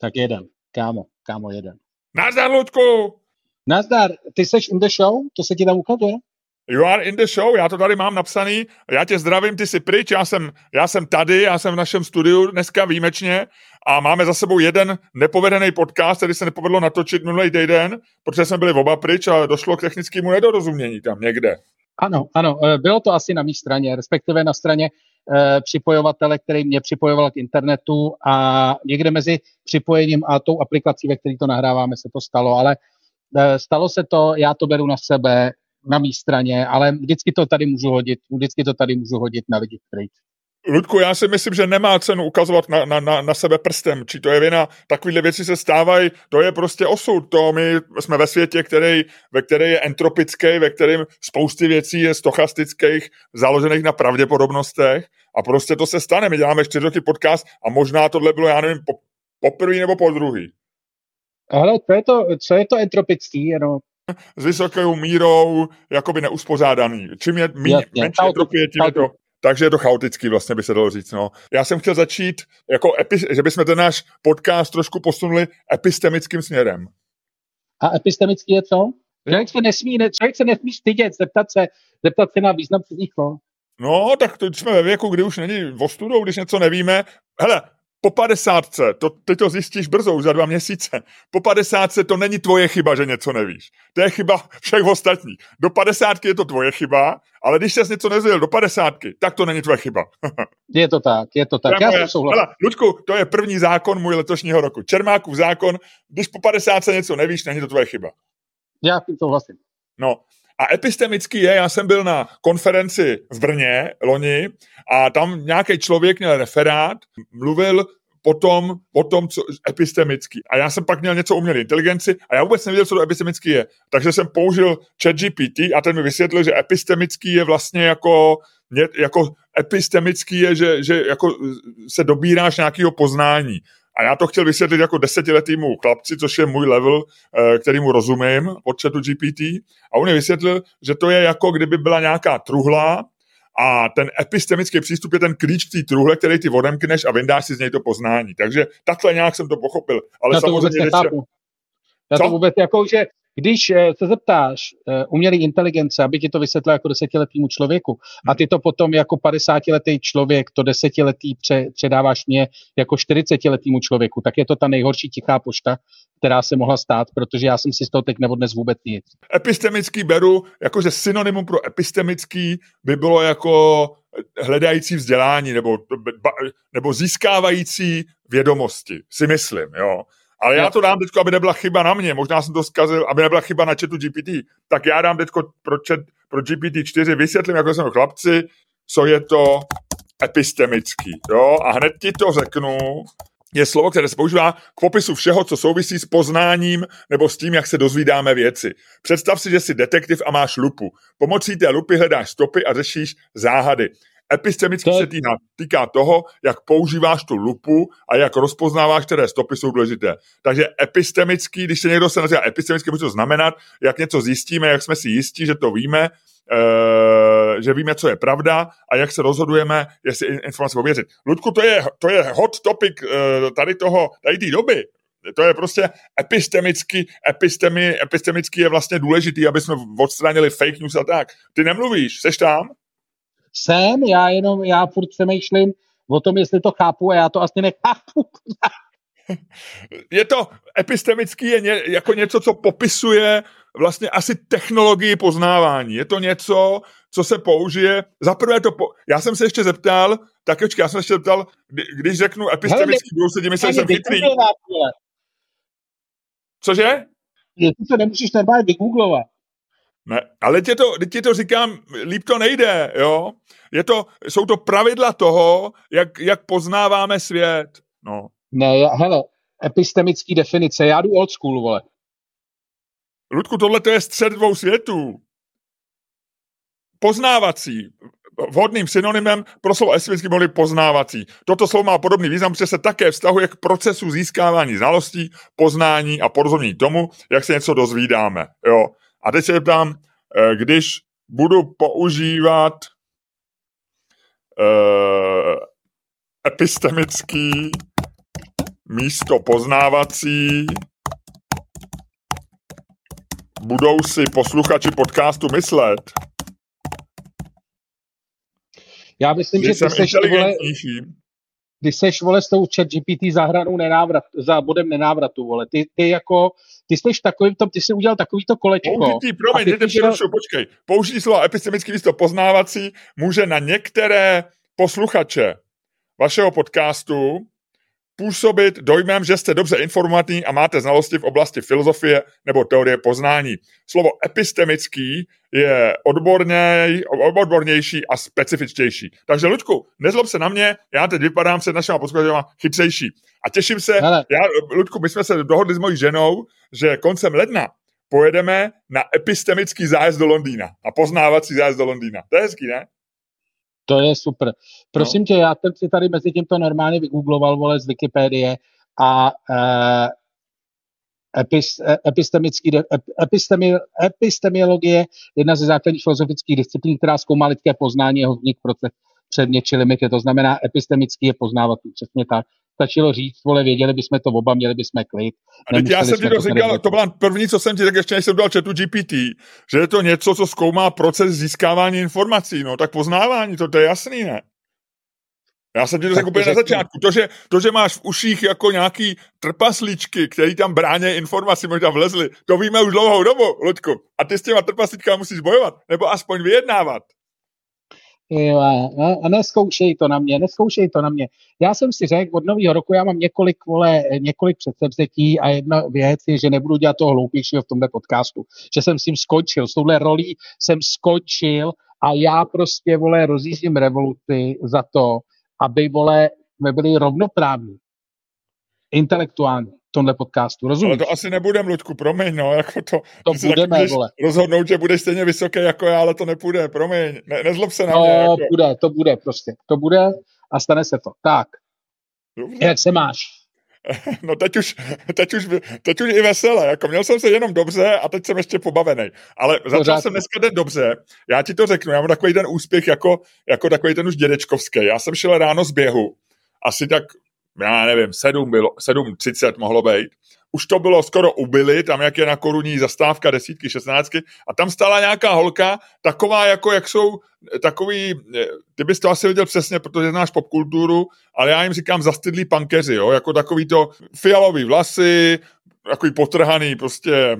Tak jeden, kámo, kámo jeden. Nazdar, Ludku! Nazdar, ty seš in the show? To se ti tam ukazuje? You are in the show, já to tady mám napsaný, já tě zdravím, ty jsi pryč, já jsem, já jsem tady, já jsem v našem studiu dneska výjimečně a máme za sebou jeden nepovedený podcast, který se nepovedlo natočit minulý týden, protože jsme byli oba pryč a došlo k technickému nedorozumění tam někde. Ano, ano, eh, bylo to asi na mé straně, respektive na straně připojovatele, který mě připojoval k internetu a někde mezi připojením a tou aplikací, ve které to nahráváme, se to stalo, ale e, stalo se to, já to beru na sebe, na mé straně, ale vždycky to tady můžu hodit, vždycky to tady můžu hodit na lidi, kteří Ludku, já si myslím, že nemá cenu ukazovat na, na, na, na sebe prstem, či to je vina, takovéhle věci se stávají, to je prostě osud, to my jsme ve světě, který, ve který je entropický, ve kterém spousty věcí je stochastických, založených na pravděpodobnostech. A prostě to se stane, my děláme čtyři roky podcast a možná tohle bylo, já nevím, po, po prvý nebo po druhý. Ale co je to, co je to entropický, jenom s vysokou mírou jakoby neuspořádaný. Čím je menší entropie, tím je to takže je to chaotický, vlastně by se dalo říct. No. Já jsem chtěl začít, jako epi, že bychom ten náš podcast trošku posunuli epistemickým směrem. A epistemický je co? Člověk se nesmí, ne, člověk se nesmí stydět, zeptat se, zeptat se na význam cizích slov. No, tak to jsme ve věku, kdy už není ostudou, když něco nevíme. Hele, po padesátce, to, ty to zjistíš brzo, už za dva měsíce, po padesátce to není tvoje chyba, že něco nevíš. To je chyba všech ostatních. Do padesátky je to tvoje chyba, ale když ses něco nezvěděl do padesátky, tak to není tvoje chyba. je to tak, je to tak. Já moje, hele, Ludku, to je první zákon můj letošního roku. Čermákův zákon, když po padesátce něco nevíš, není to tvoje chyba. Já tím souhlasím. No, a epistemický je, já jsem byl na konferenci v Brně loni a tam nějaký člověk měl referát, mluvil potom o tom, co epistemický. A já jsem pak měl něco umělé inteligenci a já vůbec nevěděl, co to epistemický je. Takže jsem použil ChatGPT a ten mi vysvětlil, že epistemický je vlastně jako, jako epistemický je, že, že jako se dobíráš nějakého poznání. A já to chtěl vysvětlit jako desetiletýmu chlapci, což je můj level, eh, kterýmu rozumím od chatu GPT. A on mi vysvětlil, že to je jako kdyby byla nějaká truhla a ten epistemický přístup je ten klíč k té truhle, který ty odemkneš a vyndáš si z něj to poznání. Takže takhle nějak jsem to pochopil. Ale já to samozřejmě... Vůbec nechápu. Já to vůbec jako, že když eh, se zeptáš uh, umělé inteligence, aby ti to vysvětlil jako desetiletýmu člověku, a ty to potom jako 50-letý člověk, to desetiletý pře, předáváš mě jako 40-letýmu člověku, tak je to ta nejhorší tichá pošta, která se mohla stát, protože já jsem si z toho teď neodnes vůbec nic. Epistemický beru, jakože synonymum pro epistemický by bylo jako hledající vzdělání nebo, nebo získávající vědomosti, si myslím, jo. Ale já to dám teď, aby nebyla chyba na mě, možná jsem to zkazil, aby nebyla chyba na chatu GPT, tak já dám teď pro, chat, pro GPT-4, vysvětlím, jako jsem chlapci, co je to epistemický, jo, a hned ti to řeknu, je slovo, které se používá k popisu všeho, co souvisí s poznáním nebo s tím, jak se dozvídáme věci. Představ si, že jsi detektiv a máš lupu. Pomocí té lupy hledáš stopy a řešíš záhady. Epistemicky to... se týká, týká toho, jak používáš tu lupu a jak rozpoznáváš, které stopy jsou důležité. Takže epistemický, když se někdo se nazývá epistemický, může to znamenat, jak něco zjistíme, jak jsme si jistí, že to víme, e, že víme, co je pravda a jak se rozhodujeme, jestli informace pověřit. Ludku, to je, to je hot topic e, tady toho, tady té doby. To je prostě epistemicky, epistemi, epistemicky je vlastně důležitý, aby jsme odstranili fake news a tak. Ty nemluvíš, seš tam? Jsem, já jenom, já furt přemýšlím o tom, jestli to chápu a já to asi nechápu. je to epistemický, je ně, jako něco, co popisuje vlastně asi technologii poznávání. Je to něco, co se použije. Za prvé to, po... já jsem se ještě zeptal, tak počkej, já jsem se ještě zeptal, kdy, když řeknu epistemický, budou se myslet, že jsem chytrý. Cože? Ty to nemůžeš normálně vygooglovat. Ne, ale tě to, tě to říkám, líp to nejde, jo. Je to, jsou to pravidla toho, jak, jak poznáváme svět, no. Ne, já, hele, epistemický definice, já jdu old school, vole. Ludku, tohle to je střed dvou světů. Poznávací. Vhodným synonymem pro slovo epistemický mohli poznávací. Toto slovo má podobný význam, protože se také vztahuje k procesu získávání znalostí, poznání a porozumění tomu, jak se něco dozvídáme. Jo. A teď se ptám, eh, když budu používat uh, epistemický místo poznávací budou si posluchači podcastu myslet, Já myslím, že, že ty seš, vole, když seš, vole, s tou chat GPT za hranou nenávrat, za bodem nenávratu, vole, ty, ty jako, ty jsi takový, to, ty jsi udělal takovýto kolečko. Použití, promiň, ty, ty šel... počkej, použití slova epistemický místo poznávací může na některé posluchače vašeho podcastu působit dojmem, že jste dobře informovaný a máte znalosti v oblasti filozofie nebo teorie poznání. Slovo epistemický je odborněj, odbornější a specifičtější. Takže, Ludku, nezlob se na mě, já teď vypadám před našimi posluchači chytřejší. A těším se, Hele. já, Ludku, my jsme se dohodli s mojí ženou, že koncem ledna pojedeme na epistemický zájezd do Londýna a poznávací zájezd do Londýna. To je hezký, ne? To je super. Prosím no. tě, já jsem si tady mezi tímto normálně vygoogloval, vole, z Wikipedie a uh, epis, e, epistemický, epistemi, epistemiologie jedna ze základních filozofických disciplín, která zkoumá lidské poznání jeho vznik proces před něči limity. To znamená, epistemický je poznávat přesně tak stačilo říct, vole, věděli bychom to oba, měli bychom klid. A já jsem ti to říkal, to byla první, co jsem ti řekl, ještě než jsem dal chatu GPT, že je to něco, co zkoumá proces získávání informací, no tak poznávání, to, to je jasný, ne? Já jsem ti to řekl úplně na začátku. To že, to, že máš v uších jako nějaký trpaslíčky, který tam brání informaci, možná vlezli, to víme už dlouhou dobu, Luďku. A ty s těma trpaslíčkami musíš bojovat, nebo aspoň vyjednávat. A neskoušej to na mě, neskoušej to na mě. Já jsem si řekl, od nového roku já mám několik, vole, několik předsevzetí a jedna věc je, že nebudu dělat toho hloupějšího v tomhle podcastu. Že jsem s tím skočil, s touhle rolí jsem skočil a já prostě, vole, rozjíždím revoluci za to, aby, vole, jsme byli rovnoprávní. Intelektuálně tomhle podcastu, rozumíš? Ale to asi nebude, Ludku, promiň, no, jako to, to budeme, vole. rozhodnout, že budeš stejně vysoký jako já, ale to nepůjde, promiň, ne, nezlob se na no, mě. Jako. bude, to bude prostě, to bude a stane se to. Tak, Dobře. jak se máš? No teď už, teď, už, teď už i veselé, jako měl jsem se jenom dobře a teď jsem ještě pobavený. Ale začal Pořád. jsem dneska den dobře, já ti to řeknu, já mám takový ten úspěch jako, jako takový ten už dědečkovský. Já jsem šel ráno z běhu, asi tak já nevím, 7 bylo, 7.30 mohlo být. Už to bylo skoro ubili, tam jak je na koruní zastávka desítky, šestnáctky a tam stála nějaká holka, taková jako, jak jsou takový, ty bys to asi viděl přesně, protože znáš popkulturu, ale já jim říkám zastydlí pankeři, jo, jako takový to fialový vlasy, takový potrhaný prostě e,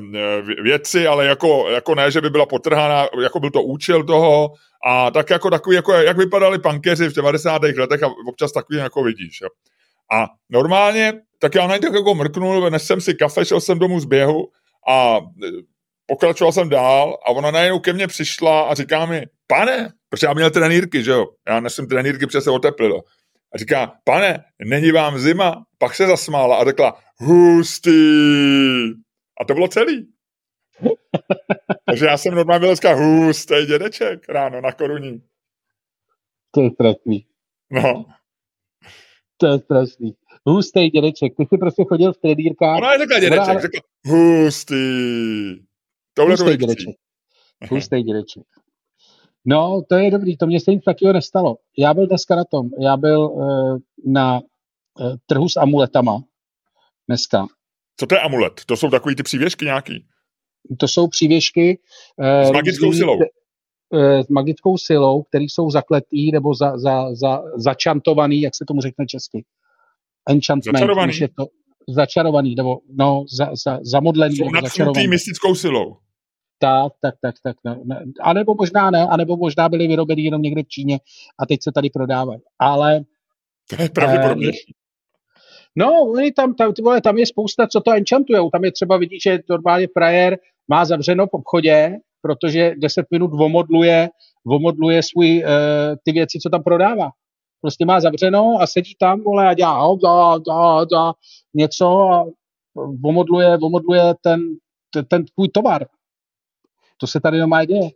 věci, ale jako, jako ne, že by byla potrhaná, jako byl to účel toho a tak jako takový, jako jak vypadali pankeři v 90. letech a občas takový jako vidíš, jo. A normálně, tak já na tak jako mrknul, než jsem si kafe, šel jsem domů z běhu a e, pokračoval jsem dál a ona najednou ke mně přišla a říká mi, pane, protože já měl trenýrky, že jo, já nesem trenýrky, protože se oteplilo. A říká, pane, není vám zima? Pak se zasmála a řekla, hustý. A to bylo celý. Takže já jsem normálně byl dneska hustý dědeček ráno na koruní. To je trapný. No. To je strašný. Hustý dědeček. Ty jsi prostě chodil v trenýrkách. Ona je takhle dědeček, ale... řekla hustý. Tohle hustý dědeček. Hustý dědeček. No, to je dobrý, to mě se nic takového nestalo. Já byl dneska na tom, já byl uh, na uh, trhu s amuletama dneska. Co to je amulet? To jsou takový ty přívěšky nějaký? To jsou přívěšky. Uh, s magickou silou. Eh, s magickou silou, který jsou zakletý nebo za, za, za, začantovaný, jak se tomu řekne česky. Enchantment. Začarovaný. Je to, začarovaný, nebo no, za, za, zamodlený. Jsou začarovaný. mystickou silou. Tak, tak, tak, tak. Ne, ne. A nebo možná ne, a nebo možná byly vyrobeny jenom někde v Číně a teď se tady prodávají. Ale... To je pravděpodobně. Eh, no, oni tam, tam, vole, tam je spousta, co to enchantujou. Tam je třeba vidí, že normálně frajer má zavřeno v obchodě protože 10 minut vomodluje, vomodluje svůj, uh, ty věci, co tam prodává. Prostě má zavřeno a sedí tam, vole, a dělá da, da, da, něco a vomodluje, vomodluje ten, ten, ten tvůj tovar. To se tady doma děje.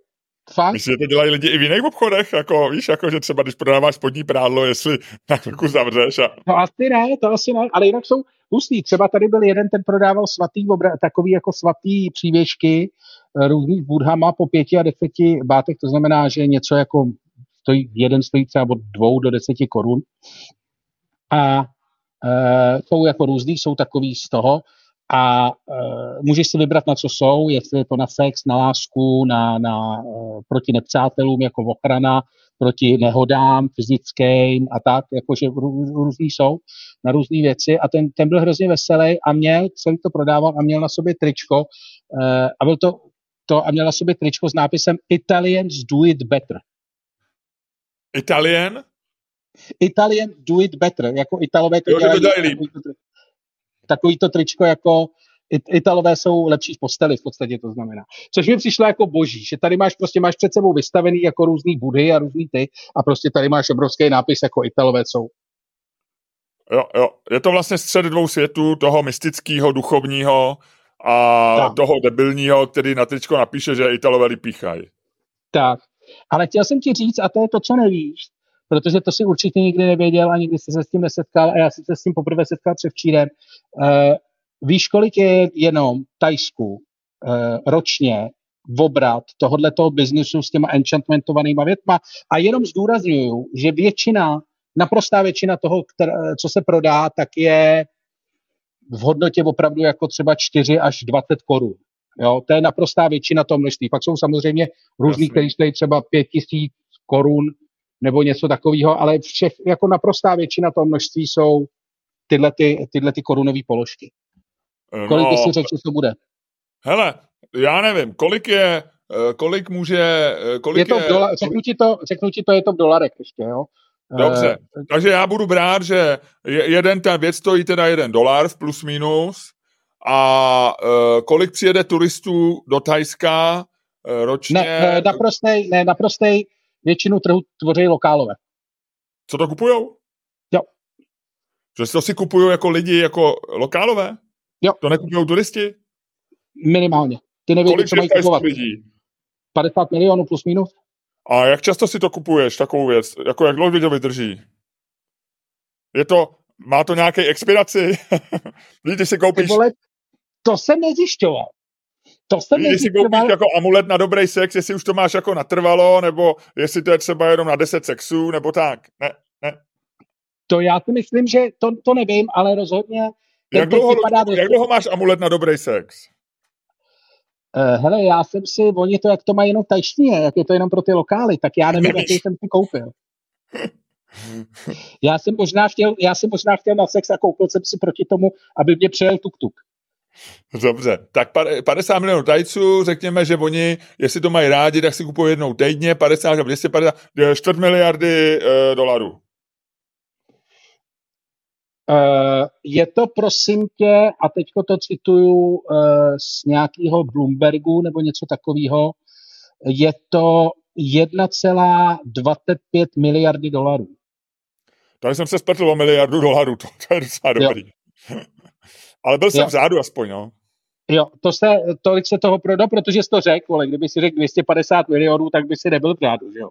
Fakt? Myslím, že to dělají lidi i v jiných obchodech, jako víš, jako že třeba když prodáváš spodní prádlo, jestli na chvilku zavřeš. A... No asi ne, to asi ne, ale jinak jsou hustý. Třeba tady byl jeden, ten prodával svatý, obra, takový jako svatý přívěšky, Eh, různých budhama po pěti a deseti bátech, to znamená, že něco jako stojí, jeden stojí třeba od dvou do deseti korun. A Uh, jsou jako různý, jsou takový z toho a uh, můžeš si vybrat, na co jsou, jestli je to na sex, na lásku, na, na uh, proti nepřátelům jako ochrana, proti nehodám fyzickým a tak, jakože různý jsou na různé věci a ten, ten byl hrozně veselý a měl, celý to prodával a měl na sobě tričko uh, a byl to, to a měl na sobě tričko s nápisem Italians do it better. Italian? Italian do it better, jako Italové to jo, dělají. To dělají takový to tričko jako Italové jsou lepší v posteli, v podstatě to znamená. Což mi přišlo jako boží, že tady máš prostě máš před sebou vystavený jako různý budy a různý ty a prostě tady máš obrovský nápis jako Italové jsou. Jo, jo. Je to vlastně střed dvou světů, toho mystického, duchovního a tak. toho debilního, který na tričko napíše, že Italové lipíchají. Tak. Ale chtěl jsem ti říct, a to je to, co nevíš, protože to si určitě nikdy nevěděl a nikdy se s tím nesetkal a já jsem se s tím poprvé setkal převčírem. Uh, víš, kolik je jenom Tajsku uh, ročně v obrat tohoto biznisu s těma enchantmentovanýma větma a jenom zdůraznuju, že většina, naprostá většina toho, které, co se prodá, tak je v hodnotě opravdu jako třeba 4 až 20 korun. Jo, to je naprostá většina toho množství. Pak jsou samozřejmě různý, kteří stojí třeba 5000 korun nebo něco takového, ale všech, jako naprostá většina toho množství jsou tyhle, ty, tyhle ty korunové položky. No, kolik by si řekl, že to bude? Hele, já nevím, kolik je, eh, kolik může, eh, kolik je... To je dola, řeknu, ti to, řeknu ti to, je to v dolarech ještě, jo? Dobře, uh, takže já budu brát, že jeden ten věc stojí teda jeden dolar v plus minus a kolik přijede turistů do Tajska ročně? Ne, naprostej, ne, naprostej většinu trhu tvoří lokálové. Co to kupujou? Jo. Že to si kupují jako lidi, jako lokálové? Jo. To nekupují turisti? Minimálně. Ty nevíš, Kolik co mají kupovat. lidí? 50 milionů plus minus. A jak často si to kupuješ, takovou věc? Jako jak dlouho to vydrží? Je to, má to nějaké expiraci? Víš, si koupíš... Ty vole, to jsem nezjišťoval. To jsem Když si koupíš jako amulet na dobrý sex, jestli už to máš jako natrvalo, nebo jestli to je třeba jenom na 10 sexů, nebo tak. Ne, ne. To já si myslím, že to, to nevím, ale rozhodně... Jak dlouho, jak dlouho máš amulet na dobrý sex? Uh, hele, já jsem si, oni to, jak to mají jenom tajšně, jak je to jenom pro ty lokály, tak já nevím, jaký jsem si koupil. Já jsem možná chtěl, já jsem možná chtěl na sex a koupil jsem si proti tomu, aby mě přejel tuk-tuk. Dobře, tak 50 milionů tajců, řekněme, že oni, jestli to mají rádi, tak si kupují jednou týdně, 50 nebo 250, čtvrt miliardy uh, dolarů. Uh, je to, prosím tě, a teď to cituju z nějakého Bloombergu nebo něco takového, je to 1,25 miliardy dolarů. Tady jsem se spletl o miliardu dolarů, to, to je docela dobrý. Ale byl jsem jo. vzadu aspoň, no. Jo, to se, tolik se toho prodal, protože jsi to řekl, ale kdyby si řekl 250 milionů, tak by si nebyl vzadu, že jo.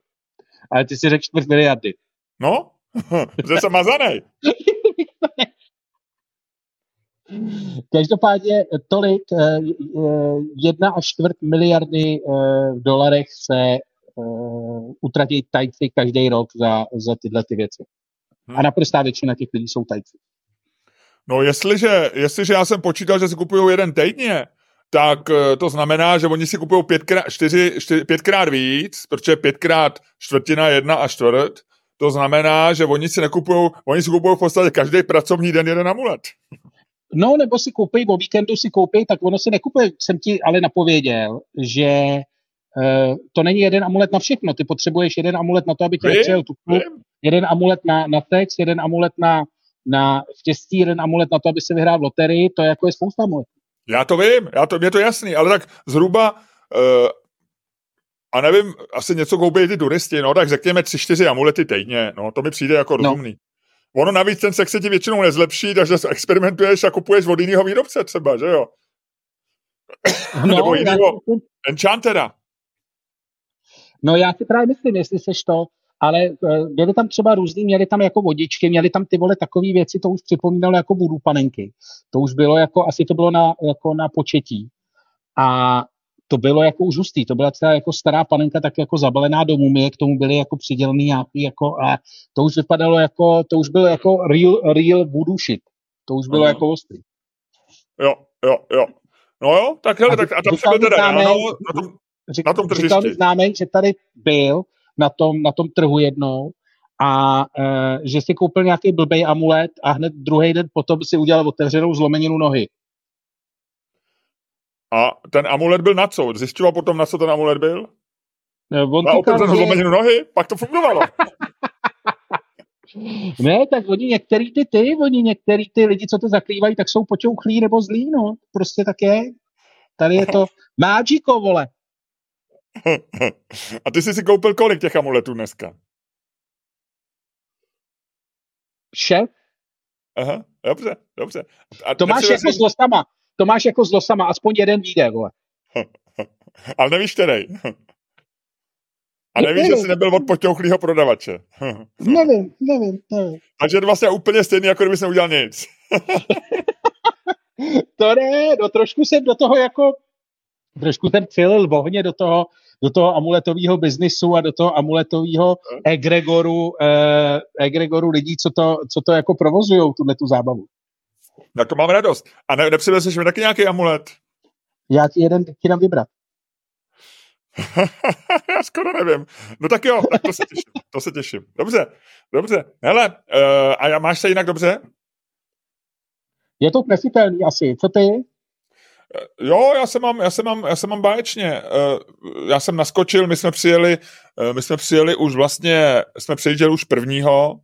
Ale ty si řekl čtvrt miliardy. No, že jsem mazanej. Každopádně tolik, eh, eh, jedna až čtvrt miliardy eh, v dolarech se utratí tajci každý rok za, za tyhle ty věci. Hmm. A naprostá většina těch lidí jsou tajci. No jestliže, jestliže já jsem počítal, že si kupují jeden týdně, tak to znamená, že oni si kupují pětkrát, čtyři, čtyři, pětkrát víc, protože pětkrát čtvrtina, jedna a čtvrt, to znamená, že oni si nekupují, oni si kupují v podstatě každý pracovní den jeden amulet. No, nebo si koupí, o víkendu si koupí, tak ono si nekupuje. Jsem ti ale napověděl, že uh, to není jeden amulet na všechno. Ty potřebuješ jeden amulet na to, aby tě nepřejel tu jeden amulet na, na text, jeden amulet na, na štěstí, jeden amulet na to, aby se vyhrál v loterii, to je jako je spousta amuletů. Já to vím, já to, mě to jasný, ale tak zhruba uh, a nevím, asi něco koupí ty turisti, no tak řekněme tři, čtyři amulety týdně, no to mi přijde jako no. rozumný. Ono navíc ten sex se ti většinou nezlepší, takže experimentuješ a kupuješ od jiného výrobce třeba, že jo? No, Nebo jiného enchantera. No já si právě myslím, jestli seš to, ale uh, měli tam třeba různý, měli tam jako vodičky, měli tam ty vole takové věci, to už připomínalo jako vodu panenky. To už bylo jako, asi to bylo na, jako na početí. A to bylo jako už hustý, to byla celá jako stará panenka tak jako zabalená do mumie, k tomu byly jako přidělený nějaký jako a to už vypadalo jako, to už bylo jako real, real voodoo shit. To už bylo uh-huh. jako ostrý. Jo, jo, jo. No jo, tak hele, a tak a tam se teda ráno na tom, na tom tržišti. Říkal známý, že tady byl na tom, na tom trhu jednou a e, že si koupil nějaký blbej amulet a hned druhý den potom si udělal otevřenou zlomeninu nohy. A ten amulet byl na co? Zjišťoval potom, na co ten amulet byl? No, on na otevřenou že... zlomeninu nohy? Pak to fungovalo. ne, tak oni některý ty ty, oni některý ty lidi, co to zakrývají, tak jsou počouchlí nebo zlí, no. Prostě tak je. Tady je to máčiko, vole. A ty jsi si koupil kolik těch amuletů dneska? Šest. Aha, dobře, dobře. A to máš jako s losama. To máš jako s losama, aspoň jeden výjde, vole. Ale nevíš který. A nevíš, nevím. že jsi nebyl od potěuchlýho prodavače. nevím, nevím, nevím. Takže to vlastně úplně stejný, jako kdybys neudělal nic. to ne, no trošku jsem do toho jako, trošku ten přilil vohně do toho, do toho amuletového biznisu a do toho amuletového egregoru, eh, egregoru lidí, co to, co to jako provozují, tuhle tu zábavu. Na to mám radost. A ne, nepřivezeš mi taky nějaký amulet? Já ti jeden ti dám vybrat. Já skoro nevím. No tak jo, tak to se těším. To se těším. Dobře, dobře. Hele, uh, a já máš se jinak dobře? Je to knesitelný asi. Co ty? Eh, jo, já se mám, já se mám, já se mám báječně. Eh, já jsem naskočil, my jsme přijeli, my jsme přijeli už vlastně, jsme přijížděli už prvního.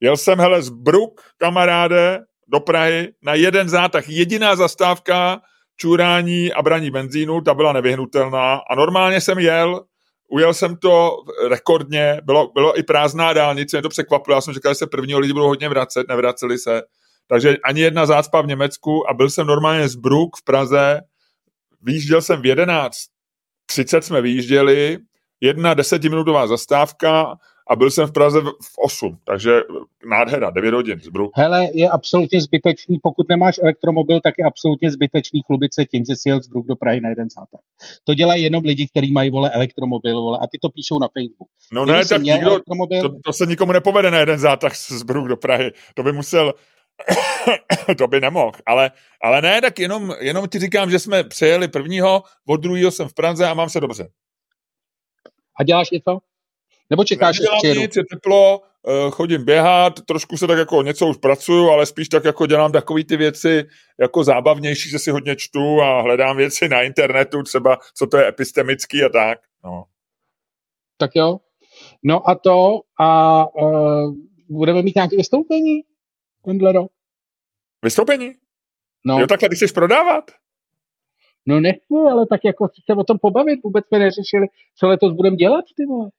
Jel jsem, hele, z Bruk, kamaráde, do Prahy na jeden zátah. Jediná zastávka čurání a braní benzínu, ta byla nevyhnutelná a normálně jsem jel, ujel jsem to rekordně, bylo, bylo i prázdná dálnice, mě to překvapilo, já jsem říkal, že se prvního lidi budou hodně vracet, nevraceli se, takže ani jedna zácpa v Německu a byl jsem normálně z Bruk v Praze, výjížděl jsem v 11, 30 jsme vyjížděli, jedna desetiminutová zastávka a byl jsem v Praze v 8, takže nádhera, 9 hodin z Bruk. Hele, je absolutně zbytečný, pokud nemáš elektromobil, tak je absolutně zbytečný chlubit se tím, že si jel z Bruk do Prahy na jeden zátah. To dělají jenom lidi, kteří mají vole elektromobil, vole, a ty to píšou na Facebook. No Kdyby ne, tak nikdo, elektromobil... to, to, se nikomu nepovede na jeden zátah z Bruk do Prahy. To by musel to by nemohl, ale, ale ne, tak jenom, jenom ti říkám, že jsme přejeli prvního, od druhého jsem v Praze a mám se dobře. A děláš něco? Nebo čekáš, že přijedu? nic, je teplo, eh, chodím běhat, trošku se tak jako něco už pracuju, ale spíš tak jako dělám takové ty věci jako zábavnější, že si hodně čtu a hledám věci na internetu, třeba co to je epistemický a tak. No. Tak jo. No a to, a uh, budeme mít nějaké vystoupení tenhle rok? Vystoupení? No. Jo, takhle, ty chceš prodávat? No nechci, ale tak jako se o tom pobavit, vůbec jsme neřešili, co letos budeme dělat, ty vole.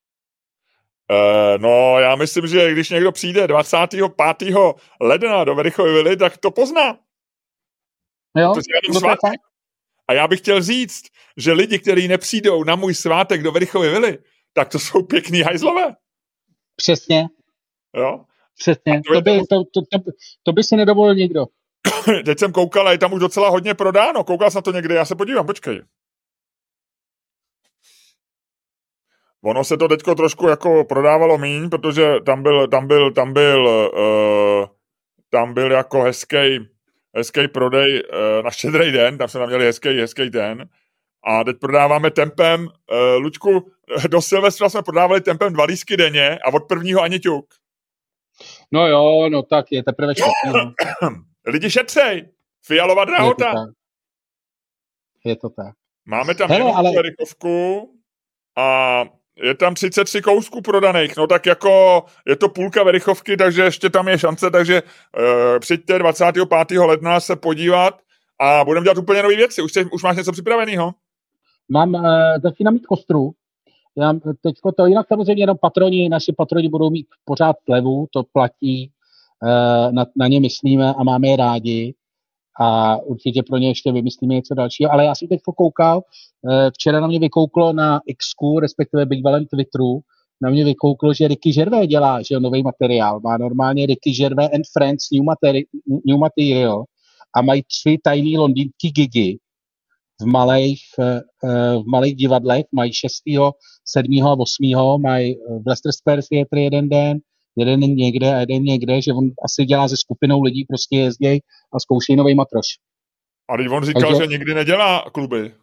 Uh, no, já myslím, že když někdo přijde 25. ledna do Verichovy vily, tak to pozná. Jo, no svátek. A já bych chtěl říct, že lidi, kteří nepřijdou na můj svátek do Verichovy vily, tak to jsou pěkný hajzlové. Přesně. Jo? Přesně. To, by, to, to, to, to by si nedovolil nikdo. Teď jsem koukal a je tam už docela hodně prodáno. Koukal jsem na to někde, já se podívám, počkej. Ono se to teďko trošku jako prodávalo míň, protože tam byl, tam byl, tam byl, uh, tam byl jako hezký, hezký prodej uh, na štědrý den, tam jsme tam měli hezký, hezký den. A teď prodáváme tempem, uh, Lučku, do Silvestra jsme prodávali tempem dva lísky denně a od prvního ani ťuk. No jo, no tak je teprve štětý, no. Lidi šetřej, fialová drahota. Je to tak. Je to tak. Máme tam Hele, ale... a je tam 33 kousků prodaných, no tak jako je to půlka verichovky, takže ještě tam je šance, takže uh, přijďte 25. ledna se podívat a budeme dělat úplně nové věci. Už, už máš něco připraveného? Mám, uh, začínám mít kostru. Já teďko to jinak samozřejmě jenom patroni, naši patroni budou mít pořád slevu, to platí, uh, na, na ně myslíme a máme je rádi a určitě pro ně ještě vymyslíme něco dalšího. Ale já jsem teď koukal, eh, včera na mě vykouklo na X, respektive bývalém Twitteru, na mě vykouklo, že Ricky Gervais dělá, že nový materiál. Má normálně Ricky Gervais and Friends new, materi- new material a mají tři tajný londýnský gigy v malých, v malých divadlech, mají 6., 7. a 8. mají v Leicester Square Theatre jeden den, jeden někde a jeden někde, že on asi dělá se skupinou lidí, prostě jezdí a zkouší nový matroš. A teď on říkal, Takže, že nikdy nedělá kluby.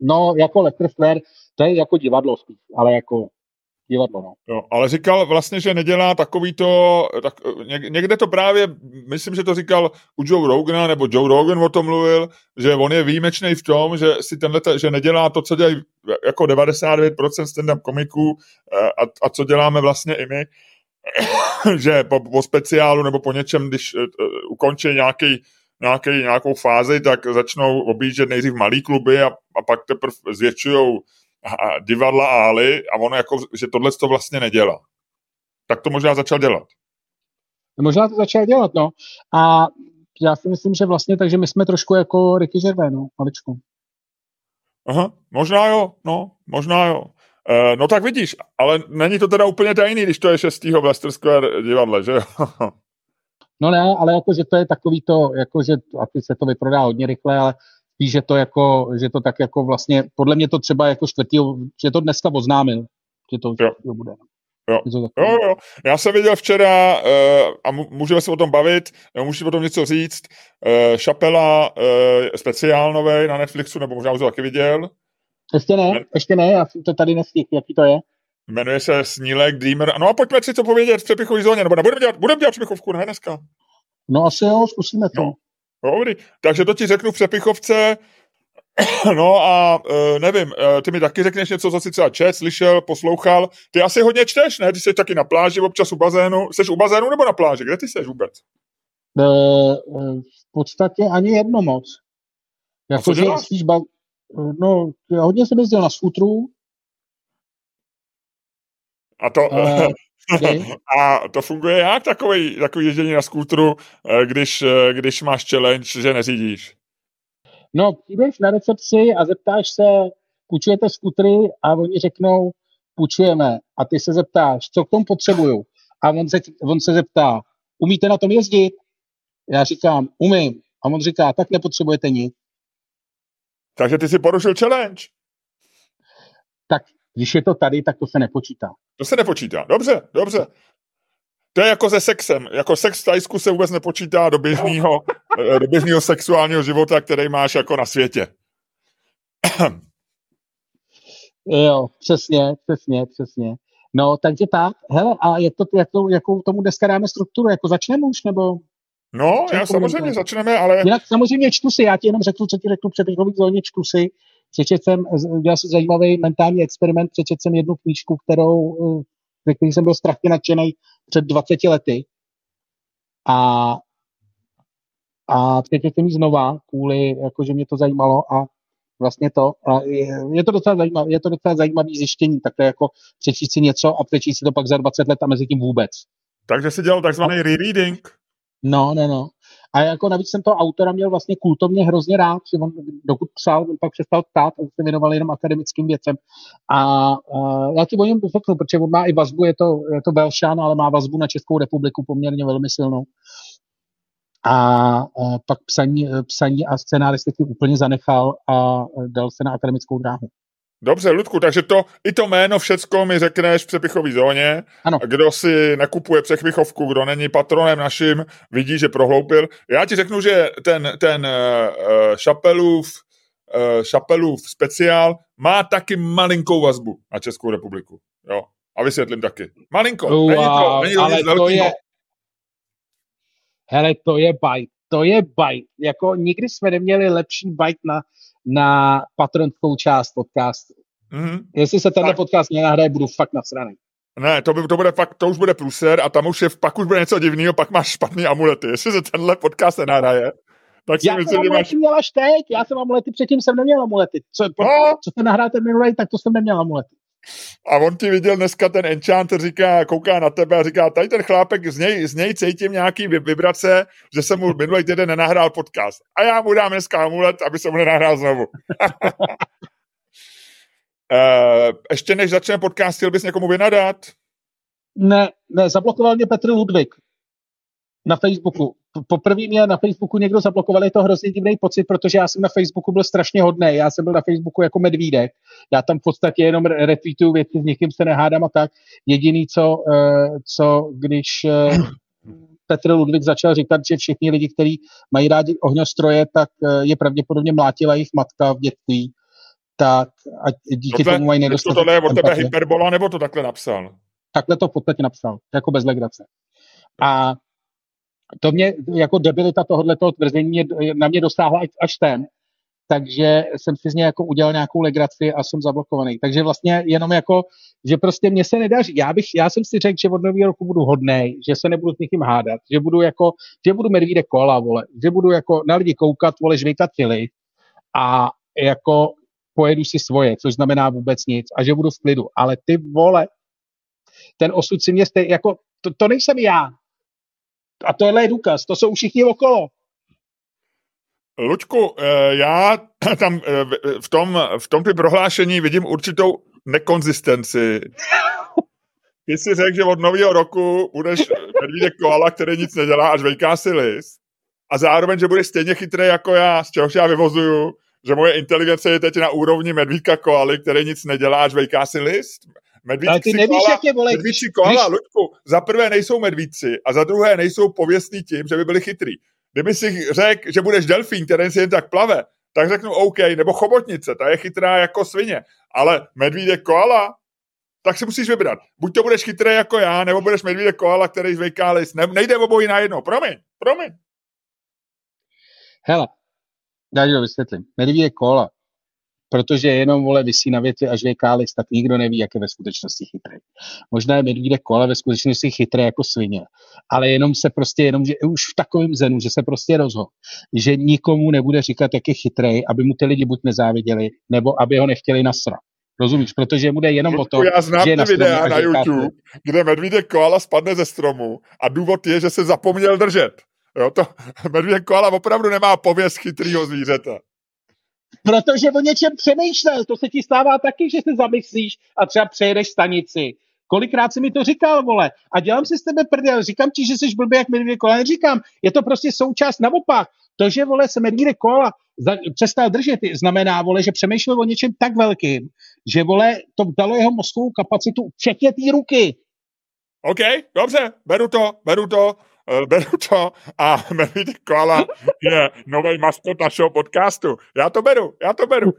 No, jako Leicester Square, to je jako divadlo spíš, ale jako divadlo, no. Jo, ale říkal vlastně, že nedělá takový to, tak, někde to právě, myslím, že to říkal u Joe Rogana, nebo Joe Rogan o tom mluvil, že on je výjimečný v tom, že si tenhle, že nedělá to, co dělají jako 99% stand-up komiků eh, a, a co děláme vlastně i my, že po, po speciálu nebo po něčem, když uh, ukončí nějaký, nějaký, nějakou fázi, tak začnou objíždět nejdřív malý kluby a, a pak teprve zvětšují divadla a haly a ono jako, že tohle to vlastně nedělá. Tak to možná začal dělat. Možná to začal dělat, no. A já si myslím, že vlastně takže my jsme trošku jako Ricky Gervais, no, maličku. Aha, možná jo, no, možná jo. Uh, no tak vidíš, ale není to teda úplně tajný, když to je 6. v Leicester Square divadle, že No ne, ale jako, že to je takový to, jako, že a ty se to vyprodá hodně rychle, ale spíš, že to, jako, že to tak jako vlastně, podle mě to třeba jako čtvrtý, že to dneska oznámil, že to jo. bude. Jo. jo, jo. Já jsem viděl včera, uh, a můžeme se o tom bavit, můžete o tom něco říct, uh, Šapela uh, speciál nový na Netflixu, nebo možná už to taky viděl. Ještě ne, Men... ještě ne, já to tady nestihl, jaký to je. Jmenuje se Snílek Dreamer. No a pojďme si to povědět v přepichový zóně, nebo nebudeme dělat, budeme dělat přepichovku, ne dneska? No asi jo, zkusíme to. No. Dobrý, takže to ti řeknu v přepichovce. No a uh, nevím, uh, ty mi taky řekneš něco, co si třeba čet, slyšel, poslouchal. Ty asi hodně čteš, ne? Ty jsi taky na pláži, občas u bazénu. Jsi u bazénu nebo na pláži? Kde ty jsi vůbec? Uh, v podstatě ani jedno moc. Jako, že spíš ba- no, hodně jsem jezdil na skutru. A to, uh, A to funguje jak takový, takový ježdění na skútru, eh, když, eh, když máš challenge, že neřídíš? No, přijdeš na recepci a zeptáš se, půjčujete skutry a oni řeknou, půjčujeme. A ty se zeptáš, co k tomu potřebuju. A on se, on se zeptá, umíte na tom jezdit? Já říkám, umím. A on říká, tak nepotřebujete nic. Takže ty si porušil challenge. Tak když je to tady, tak to se nepočítá. To se nepočítá. Dobře, dobře. To je jako se sexem. Jako sex v Tajsku se vůbec nepočítá do běžného, eh, do běžného sexuálního života, který máš jako na světě. jo, přesně, přesně, přesně. No, takže tak. Hele, a je to, jakou, jakou tomu dneska dáme strukturu? Jako začneme už, nebo? No, já samozřejmě začneme, ale... Jinak samozřejmě čtu si, já ti jenom řeknu, co ti řeknu před zóně, čtu si Přečet jsem, udělal jsem zajímavý mentální experiment, přečet jsem jednu knížku, kterou, eh, ve který jsem byl strašně nadšený před 20 lety. A, a přečet jsem ji znova, kvůli, jakože mě to zajímalo a vlastně to. A je, je, to docela zajímavé, je to docela zajímavé zjištění, takhle jako přečíst si něco a přečíst si to pak za 20 let a mezi tím vůbec. Takže jsi dělal takzvaný rereading? No, no, no. A jako navíc jsem toho autora měl vlastně kultovně hrozně rád, že on dokud psal, on pak přestal ptát a se věnoval jenom akademickým věcem. A, a já ti o něm řeknu, protože on má i vazbu, je to, je to Belšan, ale má vazbu na Českou republiku poměrně velmi silnou. A, a pak psaní, psaní a scénáristiky úplně zanechal a dal se na akademickou dráhu. Dobře, Ludku, takže to, i to jméno všecko mi řekneš v přepichové zóně. Ano. Kdo si nekupuje přepichovku, kdo není patronem naším, vidí, že prohloupil. Já ti řeknu, že ten, ten uh, Šapelův, uh, Šapelův speciál má taky malinkou vazbu na Českou republiku. Jo. A vysvětlím taky. Malinko. Wow, není to, není to ale to je... Hele, to je bajt. To je bajt. Jako nikdy jsme neměli lepší bajt na, na patronskou část podcastu. Mm-hmm. Jestli se tenhle tak. podcast nenahraje, budu fakt nasraný. Ne, to, by, to, bude fakt, to už bude pluser a tam už je, pak už bude něco divného, pak máš špatný amulety. Jestli se tenhle podcast nenahraje, tak si já myslím, jsem že máš... měl až teď, já jsem amulety, předtím jsem neměl amulety. Co, no. co jste nahráte minulý, tak to jsem neměl amulety. A on ti viděl dneska ten enchanter, říká, kouká na tebe a říká, tady ten chlápek, z něj, z něj cítím nějaký vibrace, že jsem mu minulý týden nenahrál podcast. A já mu dám dneska amulet, aby se mu nenahrál znovu. Uh, ještě než začneme podcast, chtěl bys někomu vynadat? Ne, ne, zablokoval mě Petr Ludvík na Facebooku. Poprvé mě na Facebooku někdo zablokoval, je to hrozně divný pocit, protože já jsem na Facebooku byl strašně hodný. Já jsem byl na Facebooku jako medvídek. Já tam v podstatě jenom retweetuju věci, s někým se nehádám a tak. Jediný, co, eh, co když eh, Petr Ludvík začal říkat, že všichni lidi, kteří mají rádi ohňostroje, tak je pravděpodobně mlátila jejich matka v dětství. Tak a díky tohle, tomu mají nedostatek. To tohle je od tebe hyperbola, nebo to takhle napsal? Takhle to v podstatě napsal, jako bez legrace. A to mě, jako debilita tohoto tvrzení mě, na mě dosáhla až, ten, takže jsem si z něj jako udělal nějakou legraci a jsem zablokovaný. Takže vlastně jenom jako, že prostě mě se nedaří. Já, bych, já jsem si řekl, že od nového roku budu hodnej, že se nebudu s někým hádat, že budu jako, že budu medvídek kola, vole, že budu jako na lidi koukat, vole, žvejkat fily a jako pojedu si svoje, což znamená vůbec nic a že budu v klidu. Ale ty vole, ten osud si mě stej, jako, to, to nejsem já, a tohle je důkaz, to jsou všichni okolo. Luďku, eh, já tam eh, v tom, v tom ty prohlášení vidím určitou nekonzistenci. Ty jsi řekl, že od nového roku budeš medvídek koala, který nic nedělá a žvejká si list. A zároveň, že budeš stejně chytrý jako já, z čehož já vyvozuju, že moje inteligence je teď na úrovni medvídka koaly, který nic nedělá a žvejká si list. Medvídci ty nevíš, koala, jak je vole. Medvídci koala, když... Luďku, za prvé nejsou medvídci a za druhé nejsou pověstní tím, že by byli chytrý. Kdyby si řekl, že budeš delfín, který si jen tak plave, tak řeknu OK, nebo chobotnice, ta je chytrá jako svině. Ale medvídek koala, tak si musíš vybrat. Buď to budeš chytrý jako já, nebo budeš medvídek koala, který zvejká list. Ne, nejde obojí najednou. Promiň, promiň. Hele, já to vysvětlím. Medvídek koala protože jenom vole vysí na věci a žije kális, tak nikdo neví, jak je ve skutečnosti chytrý. Možná je medvídek kola ve skutečnosti chytrý jako svině, ale jenom se prostě, jenom, že už v takovém zenu, že se prostě rozhodl, že nikomu nebude říkat, jak je chytrý, aby mu ty lidi buď nezáviděli, nebo aby ho nechtěli nasrat. Rozumíš? Protože mu jde jenom o to, Já znám že ty videa na YouTube, kde medvídek koala spadne ze stromu a důvod je, že se zapomněl držet. Jo, to medvídek koala opravdu nemá pověst chytrýho zvířete. Protože o něčem přemýšlel, to se ti stává taky, že se zamyslíš a třeba přejedeš stanici. Kolikrát jsi mi to říkal, vole, a dělám si z tebe prdel, říkám ti, že jsi blbý jak medvídek kola, neříkám, je to prostě součást naopak. To, že, vole, se medvídek kola za, přestal držet, znamená, vole, že přemýšlel o něčem tak velkým, že, vole, to dalo jeho mozkovou kapacitu, včetně té ruky. OK, dobře, beru to, beru to. Eh, beru to a Medvídek Koala je nový maskot našeho podcastu. Já to beru, já to beru.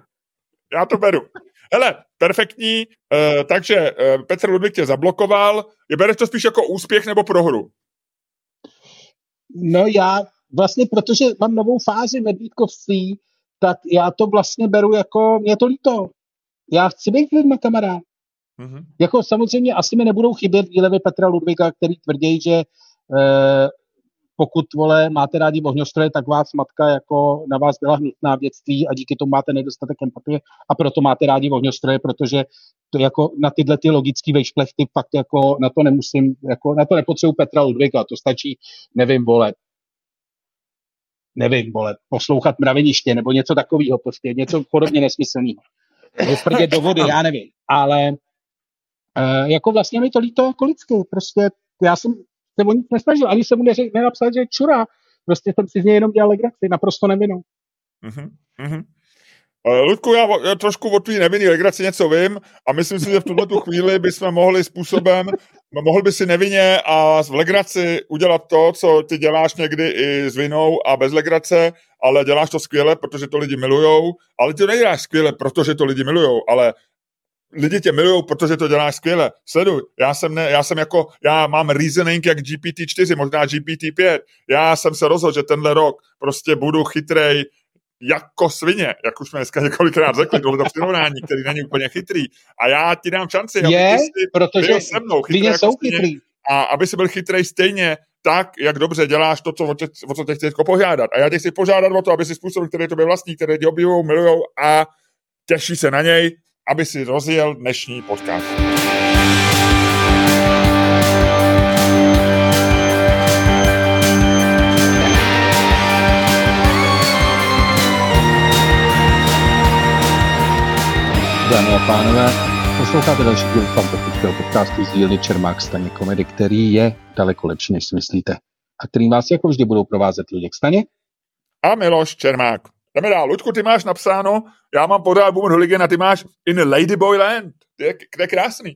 Já to beru. Hele, perfektní, uh, takže uh, Petr Ludvík tě zablokoval. Je bereš to spíš jako úspěch nebo prohru? No já vlastně, protože mám novou fázi medvídkovství, tak já to vlastně beru jako, mě to líto. Já chci být lidma kamarád. Mm-hmm. Jako samozřejmě asi mi nebudou chybět výlevy Petra Ludvíka, který tvrdí, že Eh, pokud, vole, máte rádi ohňostroje, tak vás matka jako na vás byla hnutná v dětství a díky tomu máte nedostatek empatie a proto máte rádi ohňostroje, protože to jako na tyhle ty logické vejšplechty fakt jako na to nemusím, jako na to nepotřebuji Petra Ludvíka, to stačí, nevím, vole, nevím, vole, poslouchat mraveniště nebo něco takového, prostě něco podobně nesmyslného. Nebo do vody, já nevím, ale uh, jako vlastně mi to líto jako lidsky, prostě já jsem se o nic nesnažil, ani se mu neřek, nenapsal, že je čura. Prostě jsem si z něj jenom dělal legraci, naprosto nevinnou. Mm-hmm. mm-hmm. Ludku, já, já trošku o tvý nevinný legraci něco vím a myslím si, že v tuhle tu chvíli bychom mohli způsobem, mohl by si nevinně a v legraci udělat to, co ty děláš někdy i s vinou a bez legrace, ale děláš to skvěle, protože to lidi milujou, ale ty to neděláš skvěle, protože to lidi milujou, ale lidi tě milují, protože to děláš skvěle. Sleduj, já jsem, ne, já jsem jako, já mám reasoning jak GPT-4, možná GPT-5. Já jsem se rozhodl, že tenhle rok prostě budu chytrej jako svině, jak už jsme dneska několikrát řekli, tohle přirovnání, který není úplně chytrý. A já ti dám šanci, je, aby ty protože byl se mnou chytrý jako jsou chytrý. A aby si byl chytrý stejně tak, jak dobře děláš to, co, o, tě, o co tě chci požádat. A já tě chci požádat o to, aby si způsobil, který to vlastní, které tě obdivují, milují a těší se na něj aby si rozjel dnešní podcast. Dámy a pánové, posloucháte další díl fantastického podcastu z dílny Čermák Staně Komedy, který je daleko lepší, než si myslíte. a kterým vás jako vždy budou provázet Luděk Staně. A Miloš Čermák. Jdeme dál. Luďku, ty máš napsáno, já mám pořád Boomer Hooligan a ty máš in Ladyboy Land. To je, to je krásný.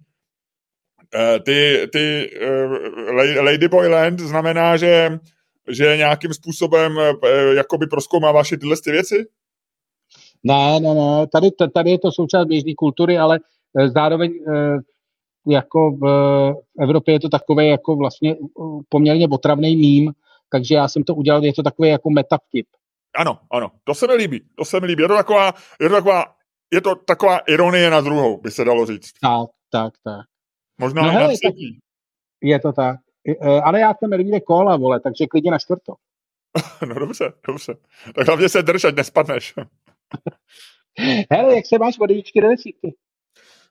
Uh, ty, ty uh, Ladyboy Land znamená, že, že nějakým způsobem uh, jakoby proskoumáváš tyhle ty věci? Ne, ne, ne. Tady, tady je to součást běžné kultury, ale zároveň jako v Evropě je to takový jako vlastně poměrně otravný mím, takže já jsem to udělal, je to takový jako metavtip. Ano, ano, to se mi líbí, to se mi líbí. Je to taková, je to taková, je to taková ironie na druhou, by se dalo říct. Tak, tak, tak. Možná no, hele, na Je to tak. E, ale já jsem líbí kola, vole, takže klidně na čtvrto. no dobře, dobře. Tak hlavně se drž, ať nespadneš. hele, jak se máš od jedničky do desítky?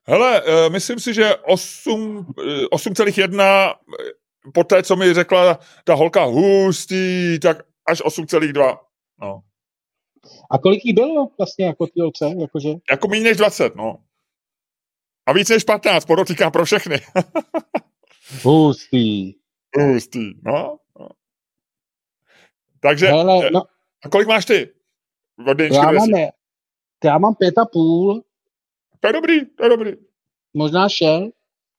Hele, uh, myslím si, že 8, 8,1 po té, co mi řekla ta holka hustý, tak až 8,2. No. A kolik jí bylo vlastně jako ty holce? Jakože? Jako méně než 20, no. A víc než 15, podotýkám pro všechny. hustý. Hustý, no. no. Takže, Hele, no, a kolik máš ty? Já, mám, já mám pět a půl. To je dobrý, to je dobrý. Možná šest.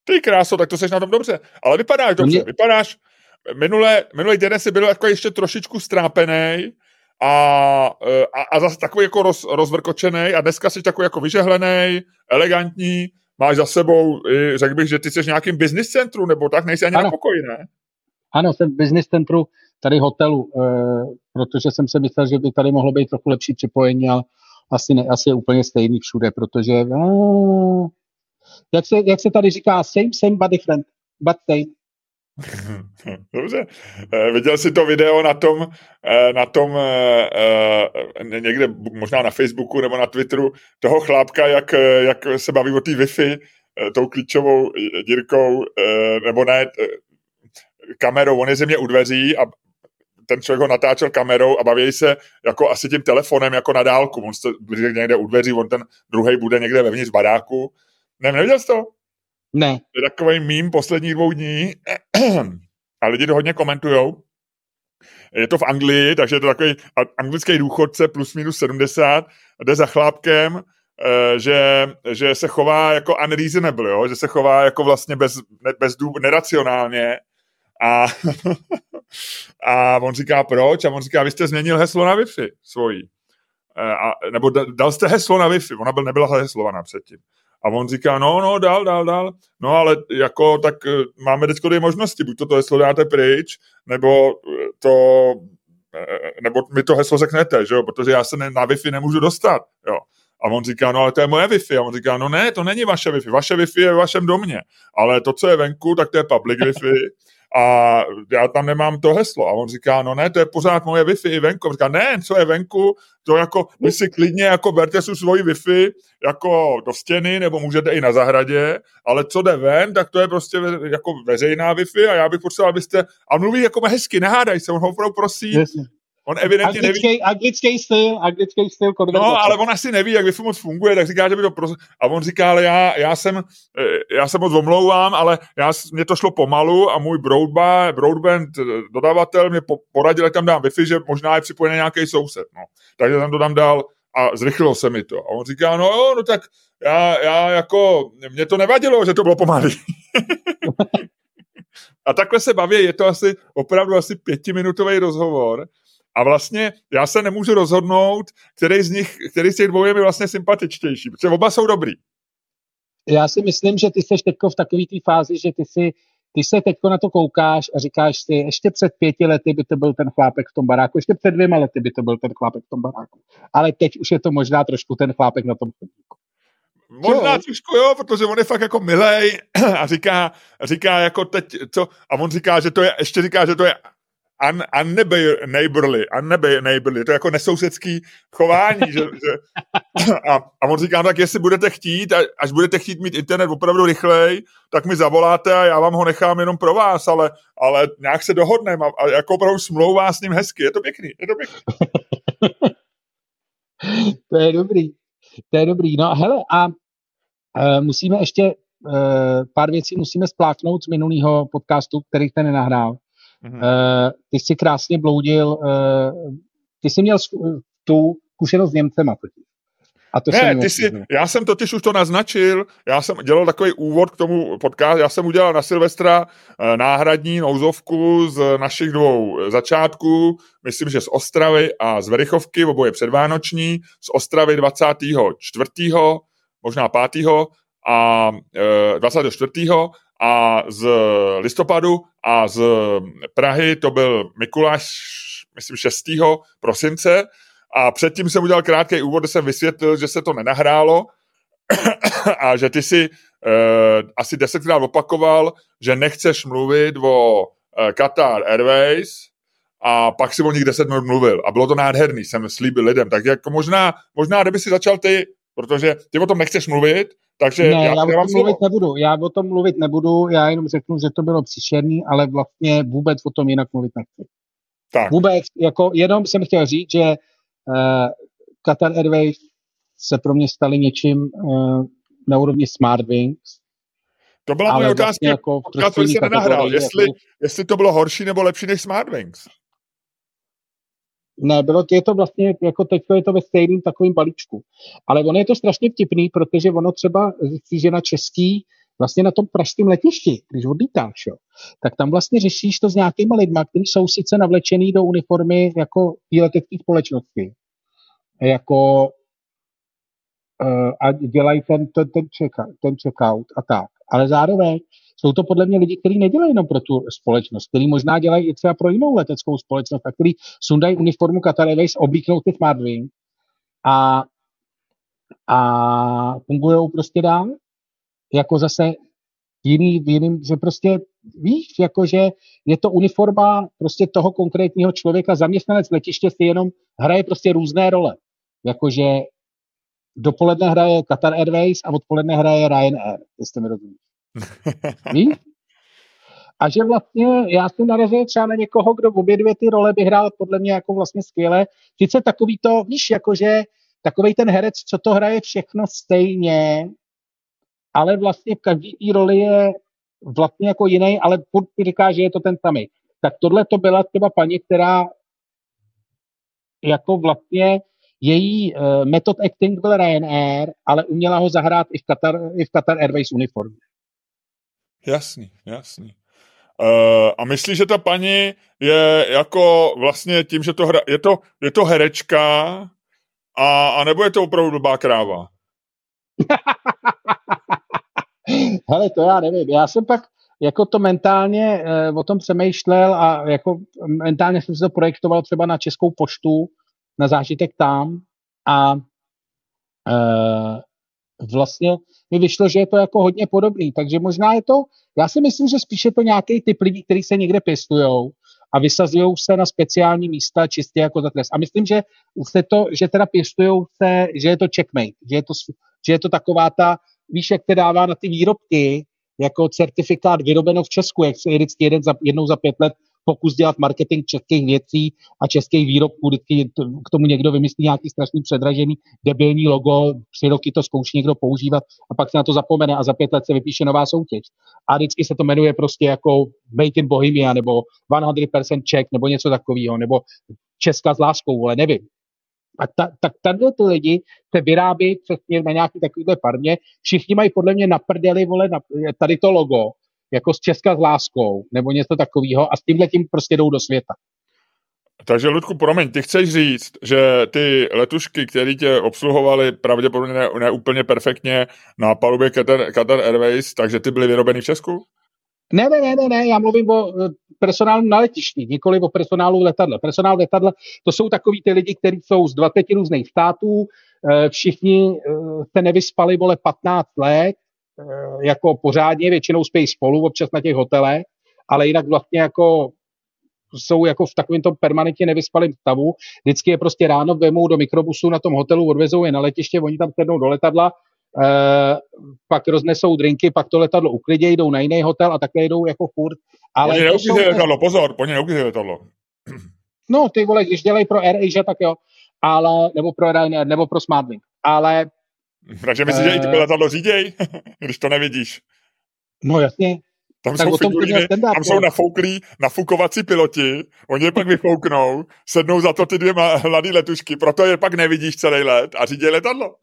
Ty kráso, tak to seš na tom dobře. Ale vypadáš dobře, mě... vypadáš... Minule, minulý den si byl jako ještě trošičku strápený a, a, a zase takový jako roz, rozvrkočený a dneska jsi takový jako vyžehlený, elegantní, máš za sebou, řekl bych, že ty jsi v nějakým business centru, nebo tak, nejsi ani ano. na pokoji, ne? Ano, jsem v business centru tady hotelu, e, protože jsem si myslel, že by tady mohlo být trochu lepší připojení, ale asi, ne, asi je úplně stejný všude, protože e, jak se, jak se tady říká, same, same, but different, but same. Dobře. E, viděl jsi to video na tom, e, na tom e, někde, možná na Facebooku nebo na Twitteru, toho chlápka, jak, jak se baví o té Wi-Fi, tou klíčovou dírkou, nebo ne, kamerou, on je země u dveří a ten člověk ho natáčel kamerou a baví se jako asi tím telefonem jako na dálku. On se někde u dveří, on ten druhý bude někde vevnitř baráku ne, neviděl jsi to? Ne. To je takový mím posledních dvou dní a lidi to hodně komentujou. Je to v Anglii, takže je to takový anglický důchodce plus minus 70, jde za chlápkem, eh, že, že se chová jako unreasonable, jo? že se chová jako vlastně bez, bez důb, neracionálně a, a on říká proč a on říká, vy jste změnil heslo na Wi-Fi svojí. Eh, a, nebo dal jste heslo na Wi-Fi, ona byl, nebyla heslovaná předtím. A on říká, no, no, dál, dál, dál. No, ale jako, tak eh, máme teď dvě možnosti. Buď to, to heslo dáte pryč, nebo eh, to, eh, nebo mi to heslo řeknete, že jo, protože já se na Wi-Fi nemůžu dostat, jo. A on říká, no ale to je moje Wi-Fi. A on říká, no ne, to není vaše Wi-Fi. Vaše Wi-Fi je v vašem domě. Ale to, co je venku, tak to je public Wi-Fi a já tam nemám to heslo. A on říká, no ne, to je pořád moje Wi-Fi i venku. Říká, ne, co je venku, to jako, vy si klidně jako berte si svoji Wi-Fi jako do stěny, nebo můžete i na zahradě, ale co jde ven, tak to je prostě ve, jako veřejná Wi-Fi a já bych potřeboval, abyste, a mluví jako hezky, nehádaj se, on ho opravdu prosí, Jasně. On evidentně anglický, neví... Anglický styl, anglický styl konverzace. No, ale on asi neví, jak wi moc funguje, tak říká, že by to... Pro... A on říká, ale já, já, jsem, eh, já se moc omlouvám, ale já, mě to šlo pomalu a můj broadband, broadband eh, dodavatel mě poradil, jak tam dám Wi-Fi, že možná je připojený nějaký soused. No. Takže tam to tam dal a zrychlilo se mi to. A on říká, no jo, no tak já, já jako, mě to nevadilo, že to bylo pomalý. a takhle se baví, je to asi opravdu asi pětiminutový rozhovor a vlastně já se nemůžu rozhodnout, který z nich, který z těch dvou je mi vlastně sympatičtější, protože oba jsou dobrý. Já si myslím, že ty jsi teď v takové té fázi, že ty si ty se teď na to koukáš a říkáš si, ještě před pěti lety by to byl ten chlápek v tom baráku, ještě před dvěma lety by to byl ten chlápek v tom baráku. Ale teď už je to možná trošku ten chlápek na tom chodníku. Možná jo. trošku jo, protože on je fakt jako milej a říká, říká jako teď, co, a on říká, že to je, ještě říká, že to je un, unneighborly, unneighborly, to je jako nesousedský chování, že, že a, a on říká, tak jestli budete chtít, až budete chtít mít internet opravdu rychlej, tak mi zavoláte a já vám ho nechám jenom pro vás, ale, ale nějak se dohodneme a, a jako opravdu smlouvá s ním hezky, je to pěkný, je to pěkný. to je dobrý, to je dobrý, no hele a uh, musíme ještě uh, pár věcí musíme spláchnout z minulého podcastu, který jste nenahrál Mm-hmm. Uh, ty jsi krásně bloudil, uh, ty jsi měl tu zkušenost s Němcema totiž. A to ne, ty jsi, já jsem totiž už to naznačil, já jsem dělal takový úvod k tomu podcast, já jsem udělal na Silvestra eh, náhradní nouzovku z našich dvou začátků, myslím, že z Ostravy a z Verichovky, oboje předvánoční, z Ostravy 24. možná 5. a 24. A z listopadu a z Prahy to byl Mikuláš, myslím, 6. prosince a předtím jsem udělal krátký úvod, kde jsem vysvětlil, že se to nenahrálo a že ty si uh, asi desetkrát opakoval, že nechceš mluvit o uh, Qatar Airways a pak si o nich deset minut mluvil. A bylo to nádherný, jsem slíbil lidem. Tak jako možná, možná kdyby si začal ty, protože ty o tom nechceš mluvit, takže ne, já, já o tom mluvit nebudu. Já o tom mluvit nebudu, já jenom řeknu, že to bylo příšerný, ale vlastně vůbec o tom jinak mluvit nechci. Tak. Vůbec, jako jenom jsem chtěl říct, že Uh, Qatar Airways se pro mě staly něčím uh, na úrovni Smartwings. To byla moje otázka, vlastně jako se nenahrál, jestli, jako... jestli to bylo horší nebo lepší než Smartwings. Ne, bylo, je to vlastně, jako teď je to ve stejným takovým balíčku. Ale ono je to strašně vtipný, protože ono třeba že na český, vlastně na tom pražském letišti, když odlítáš, jo, tak tam vlastně řešíš to s nějakýma lidma, kteří jsou sice navlečený do uniformy jako letecké společnosti, jako uh, a dělají ten, ten, ten, check, ten checkout a tak. Ale zároveň jsou to podle mě lidi, kteří nedělají jenom pro tu společnost, kteří možná dělají i třeba pro jinou leteckou společnost a kteří sundají uniformu Qatar Airways, oblíknou ty Smartwing a, a fungují prostě dál. Jako zase jiný, jiným, že prostě víš, jakože je to uniforma prostě toho konkrétního člověka, zaměstnanec letiště si jenom hraje prostě různé role. Jakože dopoledne hraje Qatar Airways a odpoledne hraje Ryanair, jestli mi rozumíš. víš? A že vlastně já jsem narazil třeba na někoho, kdo v obě dvě ty role by hrál podle mě jako vlastně skvěle. Sice takový to, víš, jakože takový ten herec, co to hraje všechno stejně, ale vlastně v každý té roli je vlastně jako jiný, ale furt říká, že je to ten samý. Tak tohle to byla třeba paní, která jako vlastně její uh, metod acting byl Ryanair, ale uměla ho zahrát i v Qatar, i v Qatar Airways uniformě. Jasný, jasný. Uh, a myslíš, že ta paní je jako vlastně tím, že to hra, je to, je to herečka a, a nebo je to opravdu blbá kráva? Hele, to já nevím. Já jsem pak jako to mentálně e, o tom přemýšlel a jako mentálně jsem se to projektoval třeba na Českou poštu, na zážitek tam a e, vlastně mi vyšlo, že je to jako hodně podobný, takže možná je to, já si myslím, že spíše to nějaký typ lidí, kteří se někde pěstujou a vysazují se na speciální místa čistě jako za trest. A myslím, že se to, že teda pěstujou se, že je to checkmate, že je to, že je to taková ta víš, jak dává na ty výrobky jako certifikát vyrobeno v Česku, jak se vždycky jeden za, jednou za pět let pokus dělat marketing českých věcí a českých výrobků, vždycky k tomu někdo vymyslí nějaký strašný předražený debilní logo, tři roky to zkouší někdo používat a pak se na to zapomene a za pět let se vypíše nová soutěž. A vždycky se to jmenuje prostě jako Made in Bohemia nebo 100% Czech nebo něco takového, nebo Česka s láskou, ale nevím. A ta, tak tady ty lidi se vyrábí přesně na nějaký takovýhle farmě. Všichni mají podle mě na prdeli, vole, na, tady to logo, jako z Česka s láskou, nebo něco takového a s tímhle tím prostě jdou do světa. Takže, Ludku, promiň, ty chceš říct, že ty letušky, které tě obsluhovaly pravděpodobně ne, ne úplně perfektně na palubě Qatar, Qatar Airways, takže ty byly vyrobeny v Česku? Ne, ne, ne, ne, ne, já mluvím o e, personálu na letišti, nikoli o personálu letadla. Personál letadla, to jsou takový ty lidi, kteří jsou z 20 různých států, e, všichni e, se nevyspali, vole, 15 let, jako pořádně, většinou spí spolu, občas na těch hotelech, ale jinak vlastně jako jsou jako v takovém tom permanentně nevyspalém stavu. Vždycky je prostě ráno vemou do mikrobusu na tom hotelu, odvezou je na letiště, oni tam sednou do letadla, Uh, pak roznesou drinky, pak to letadlo uklidějí, jdou na jiný hotel a takhle jdou jako furt. Ale po ně neuklidí letadlo, pozor, po ně letadlo. No, ty vole, když dělají pro AirAsia, tak jo, ale, nebo pro Ryanair, nebo pro Smartlink, ale... Takže myslíš, že i ty eh, letadlo říděj, když to nevidíš? No jasně. Tam tak jsou figuríny, tam jsou nafouklí, nafukovací piloti, oni je pak vyfouknou, sednou za to ty dvě mladé letušky, proto je pak nevidíš celý let a řídí letadlo.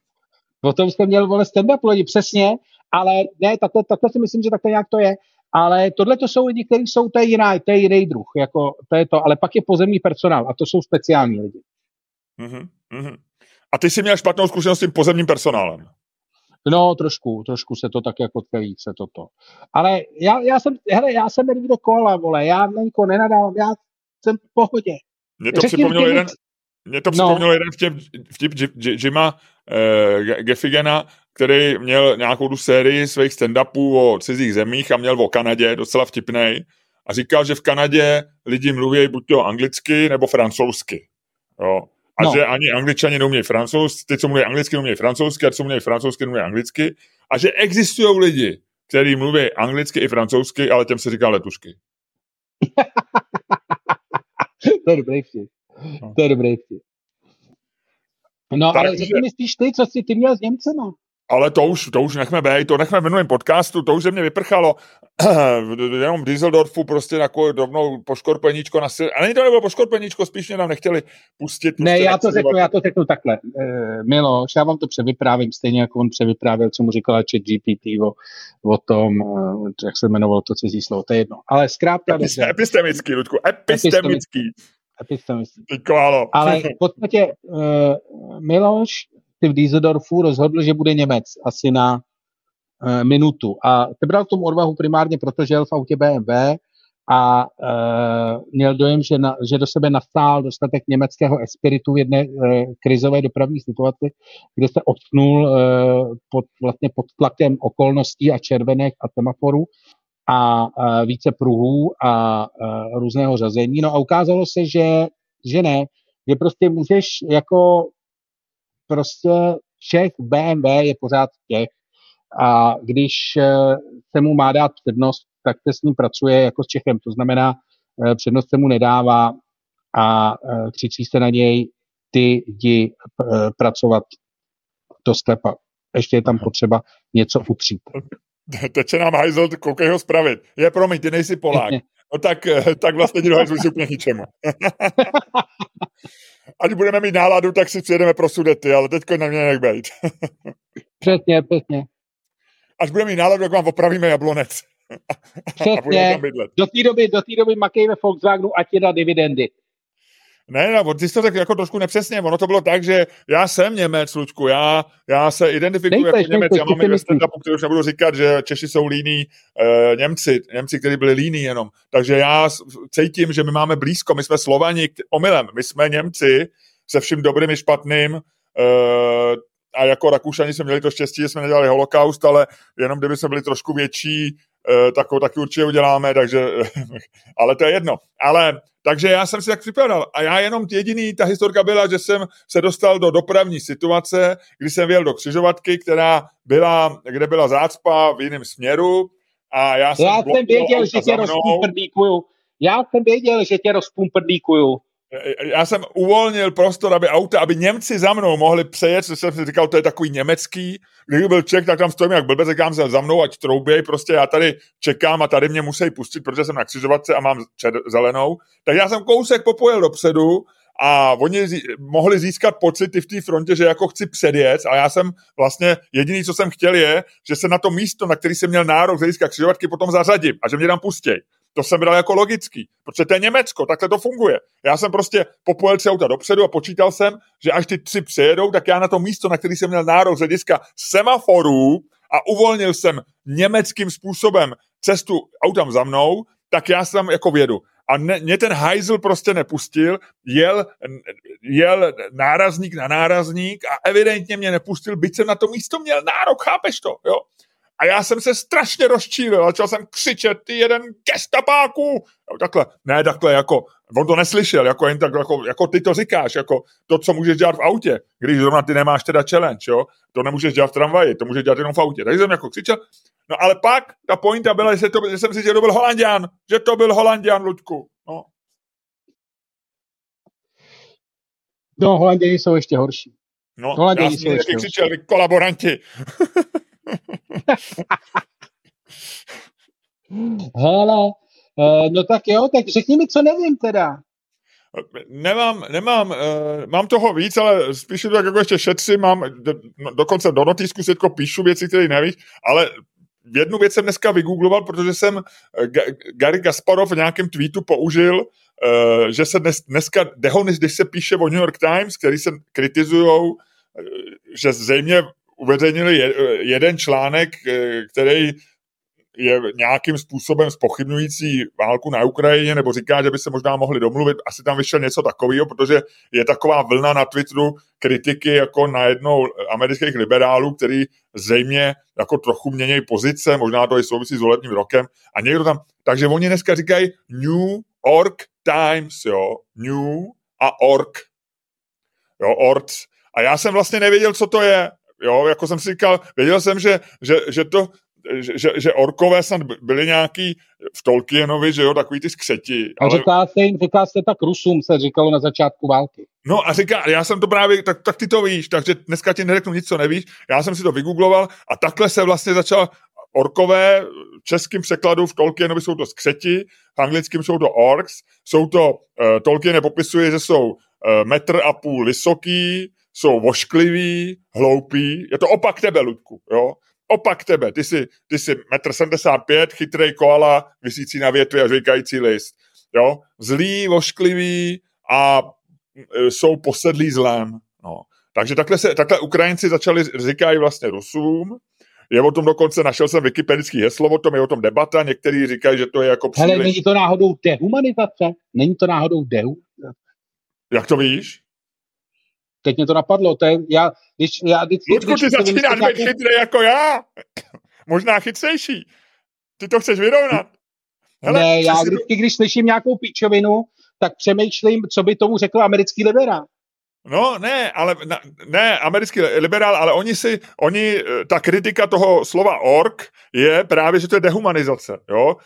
O tom jste měl vole stand-up lidi, přesně, ale ne, takhle, takhle si myslím, že takhle nějak to je. Ale tohle to jsou lidi, kteří jsou, to je jiná, to je jiný druh, jako, to je to, ale pak je pozemní personál a to jsou speciální lidi. Mm-hmm, mm-hmm. A ty jsi měl špatnou zkušenost s tím pozemním personálem. No, trošku, trošku se to tak jako tkelí se toto. Ale já, já jsem, hele, já jsem do kola, vole, já na nikoho nenadávám, já jsem v pohodě. Mě to Řekni připomnělo jeden, mě to připomnělo no. jeden vtip, vtip Jima eh, Geffigena, který měl nějakou tu sérii svých stand-upů o cizích zemích a měl o Kanadě, docela vtipnej. A říkal, že v Kanadě lidi mluví buď to anglicky nebo francouzsky. Jo. A no. že ani angličani neumějí francouzsky, ty, co mluví anglicky, neumějí francouzsky, a co mluví francouzsky, neumějí anglicky. A že existují lidi, kteří mluví anglicky i francouzsky, ale těm se říká letušky. to je dobrý vtip. No. To je dobrý vtip. No, tak, ale řekni mi spíš ty, co jsi ty měl s Němcema. Ale to už, to už nechme být, to nechme v minulém podcastu, to už ze mě vyprchalo. Jenom v Düsseldorfu prostě jako rovnou poškorpeníčko na sil... A není to nebylo poškorpeníčko, spíš mě nám nechtěli pustit. Ne, já to, řeknu, já to řeknu takhle. E, Miloš, já vám to převyprávím, stejně jako on převyprávěl, co mu říkala chat GPT o, o tom, eh, jak se jmenovalo to cizí slovo, to je jedno. Ale zkrátka... Epistemický, epistemický, Ludku, epistemický. epistemický. Ale v podstatě uh, Miloš v Dieseldorfu rozhodl, že bude Němec asi na e, minutu. A bral tomu odvahu primárně, protože jel v autě BMW a e, měl dojem, že, na, že do sebe nastál dostatek německého espiritu v jedné e, krizové dopravní situaci, kde se odknul e, pod, vlastně pod tlakem okolností a červených a semaforů a e, více pruhů a e, různého řazení. No a ukázalo se, že, že ne, že prostě můžeš jako prostě Čech BMW je pořád těch a když eh, se mu má dát přednost, tak se s ním pracuje jako s Čechem. To znamená, eh, přednost se mu nedává a eh, křičí se na něj, ty jdi pracovat do sklepa. Ještě je tam potřeba něco utřít. Teče nám hajzl, koukej ho spravit. Je, promiň, ty nejsi Polák. No tak, tak vlastně ti dohajzlu úplně ničemu. Ať budeme mít náladu, tak si přijedeme pro sudety, ale teďko na mě jak být. přesně, přesně. Až budeme mít náladu, tak vám opravíme jablonec. Přesně. Do té doby, do té doby makejme Volkswagenu, ať je na dividendy. Ne, ne, ty jsi to řekl jako trošku nepřesně. Ono to bylo tak, že já jsem Němec, Lučku, já, já se identifikuji jako Němec, já mám ve stand který už nebudu říkat, že Češi jsou líní e, Němci, Němci, kteří byli líní jenom. Takže já cítím, že my máme blízko, my jsme Slovani omylem, my jsme Němci se vším dobrým i špatným, e, a jako Rakušani jsme měli to štěstí, že jsme nedělali holokaust, ale jenom kdyby jsme byli trošku větší, tak ho taky určitě uděláme, takže, ale to je jedno. Ale takže já jsem si tak připadal. A já jenom jediný, ta historka byla, že jsem se dostal do dopravní situace, kdy jsem věl do křižovatky, která byla, kde byla zácpa v jiném směru. A já jsem, já jsem věděl, že tě rozpumprdíkuju. Já jsem věděl, že tě rozpumprdíkuju já jsem uvolnil prostor, aby auta, aby Němci za mnou mohli přejet, co jsem si říkal, to je takový německý. Kdyby byl Čech, tak tam stojím jak blbec, říkám se za mnou, ať trouběj, prostě já tady čekám a tady mě musí pustit, protože jsem na křižovatce a mám čer, zelenou. Tak já jsem kousek popojel dopředu a oni zí, mohli získat pocity v té frontě, že jako chci předjet a já jsem vlastně jediný, co jsem chtěl je, že se na to místo, na který jsem měl nárok z hlediska křižovatky, potom zařadím a že mě tam pustí. To jsem bral jako logický, protože to je Německo, takhle to funguje. Já jsem prostě popojel tři auta dopředu a počítal jsem, že až ty tři přijedou, tak já na to místo, na který jsem měl nárok z hlediska semaforů a uvolnil jsem německým způsobem cestu autám za mnou, tak já jsem jako vědu. A ne, mě ten hajzl prostě nepustil, jel, jel nárazník na nárazník a evidentně mě nepustil, byť jsem na to místo měl nárok, chápeš to, jo? A já jsem se strašně rozčílil, začal jsem křičet, ty jeden gestapáku. Takhle, ne takhle, jako, on to neslyšel, jako jen tak, jako, jako ty to říkáš, jako to, co můžeš dělat v autě, když zrovna ty nemáš teda challenge, jo, to nemůžeš dělat v tramvaji, to můžeš dělat jenom v autě. Takže jsem jako křičel, no ale pak ta pointa byla, že, to, že jsem si že to byl Holandian, že to byl Holandian, Luďku, no. No, Holanděni jsou ještě horší. No, Holanděni já jsem taky křičel, kolaboranti. Hele, uh, no tak jo, tak řekni mi, co nevím teda. Nemám, nemám, uh, mám toho víc, ale spíš to tak jako ještě šetřím, mám, no, dokonce do notýsku si píšu věci, které nevíš, ale jednu věc jsem dneska vygoogloval, protože jsem Gary Gasparov v nějakém tweetu použil, že se dnes, dneska dehonis, když se píše o New York Times, který se kritizují, že zřejmě uveřejnili jeden článek, který je nějakým způsobem spochybňující válku na Ukrajině, nebo říká, že by se možná mohli domluvit, asi tam vyšel něco takového, protože je taková vlna na Twitteru kritiky jako na jednou amerických liberálů, který zřejmě jako trochu mění pozice, možná to i souvisí s volebním rokem, a někdo tam, takže oni dneska říkají New York Times, jo, New a Ork, jo, Orts, a já jsem vlastně nevěděl, co to je, jo, jako jsem si říkal, věděl jsem, že, že, že to, že, že orkové snad byli nějaký v Tolkienovi, že jo, takový ty skřeti. Ale... A říká se jim, říká se tak Rusům, se říkalo na začátku války. No a říká, já jsem to právě, tak, tak ty to víš, takže dneska ti neřeknu nic, co nevíš, já jsem si to vygoogloval a takhle se vlastně začal orkové, v českým překladu v Tolkienovi jsou to skřeti, v anglickém jsou to orks, jsou to, uh, Tolkien popisuje, že jsou uh, metr a půl vysoký, jsou voškliví, hloupí, je to opak tebe, Ludku, jo opak tebe. Ty jsi, ty jsi 1,75 m, chytrý koala, vysící na větvi a říkající list. Jo? Zlý, vošklivý a e, jsou posedlí zlem. No. Takže takhle, se, takhle Ukrajinci začali říkají vlastně Rusům, je o tom dokonce, našel jsem wikipedický heslo o tom, je o tom debata, někteří říkají, že to je jako příliš... Hele, není to náhodou dehumanizace? Není to náhodou dehumanizace? Jak to víš? Teď mě to napadlo. To je, já, když, já, když, Ludku, ty začínáš být chytrý jako já. Možná chytřejší. Ty to chceš vyrovnat. Hele, ne, já vždycky, když slyším nějakou píčovinu, tak přemýšlím, co by tomu řekl americký liberál. No, ne, ale ne, americký liberál, ale oni si, oni, eh, ta kritika toho slova ork je právě, že to je dehumanizace, jo.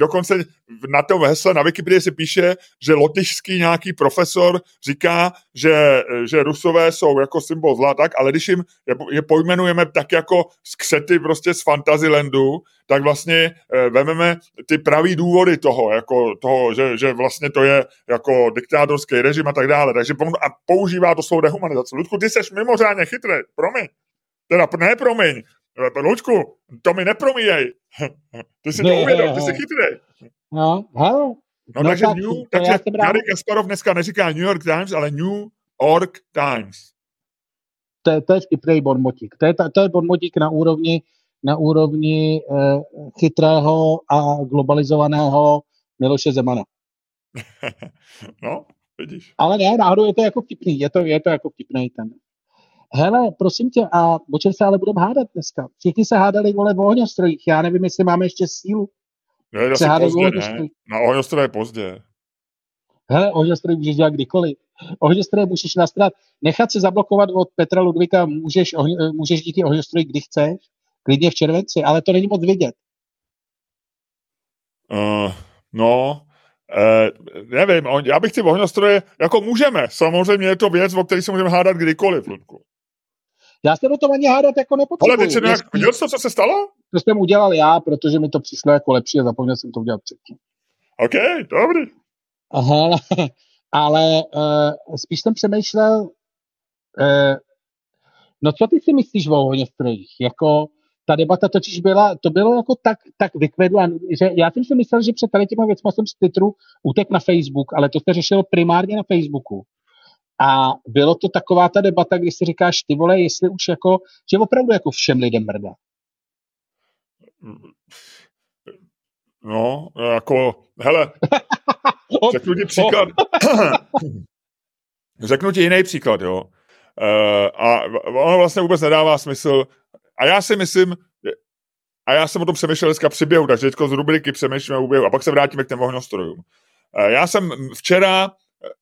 Dokonce na tom hesle na Wikipedii se píše, že lotyšský nějaký profesor říká, že, že rusové jsou jako symbol zla, tak, ale když jim je, je pojmenujeme tak jako skřety prostě z Fantasylandu, tak vlastně e, vememe ty pravý důvody toho, jako toho, že, že vlastně to je jako diktátorský režim a tak dále. Takže a používá to slovo dehumanizace. Ludku, ty seš mimořádně chytrý, promiň. Teda ne promiň, Ludku, to mi nepromíjej. Ty si to uvědom, ty jsi chytrý. No, hele. No, no takže, tak, New, takže Gary Kasparov dneska neříká New York Times, ale New York Times. To je, to je vtipný bonmotík. To je, to je bonmotík na úrovni na úrovni eh, chytrého a globalizovaného Miloše Zemana. no, vidíš. Ale ne, náhodou je to jako vtipný, je to, je to jako vtipný ten. Hele, prosím tě, a o čem se ale budeme hádat dneska? Všichni se hádali, vole, v ohňostrojích. Já nevím, jestli máme ještě sílu. No, je se pozdě, ne? Na ohňostroje je pozdě. Hele, ohňostroj můžeš dělat kdykoliv. Ohňostroj můžeš nastrat. Nechat se zablokovat od Petra Ludvíka můžeš, ohň, můžeš díky ohňostroji, kdy chceš klidně v červenci, ale to není moc vidět. Uh, no, uh, nevím, on, já bych ty ohňostroje, jako můžeme, samozřejmě je to věc, o které se můžeme hádat kdykoliv, Ludku. Já se o tom ani hádat jako nepotřebuji. Ale teď se nějak, viděl jsi, co se stalo? To jsem udělal já, protože mi to přišlo jako lepší a zapomněl jsem to udělat předtím. OK, dobrý. Aha, ale uh, spíš jsem přemýšlel, uh, no co ty si myslíš o ohňostrojích? Jako, ta debata totiž byla, to bylo jako tak, tak vykvedla, že já jsem si myslel, že před tady těma věcma jsem z Twitteru utek na Facebook, ale to se řešilo primárně na Facebooku. A bylo to taková ta debata, kdy si říkáš, ty vole, jestli už jako, že opravdu jako všem lidem mrdá. No, jako, hele, řeknu ti příklad. řeknu ti jiný příklad, jo. Uh, a ono vlastně vůbec nedává smysl a já si myslím, a já jsem o tom přemýšlel dneska při běhu, takže teďko z rubriky přemýšlíme o běhu a pak se vrátíme k těm ohňostrojům. Já jsem včera,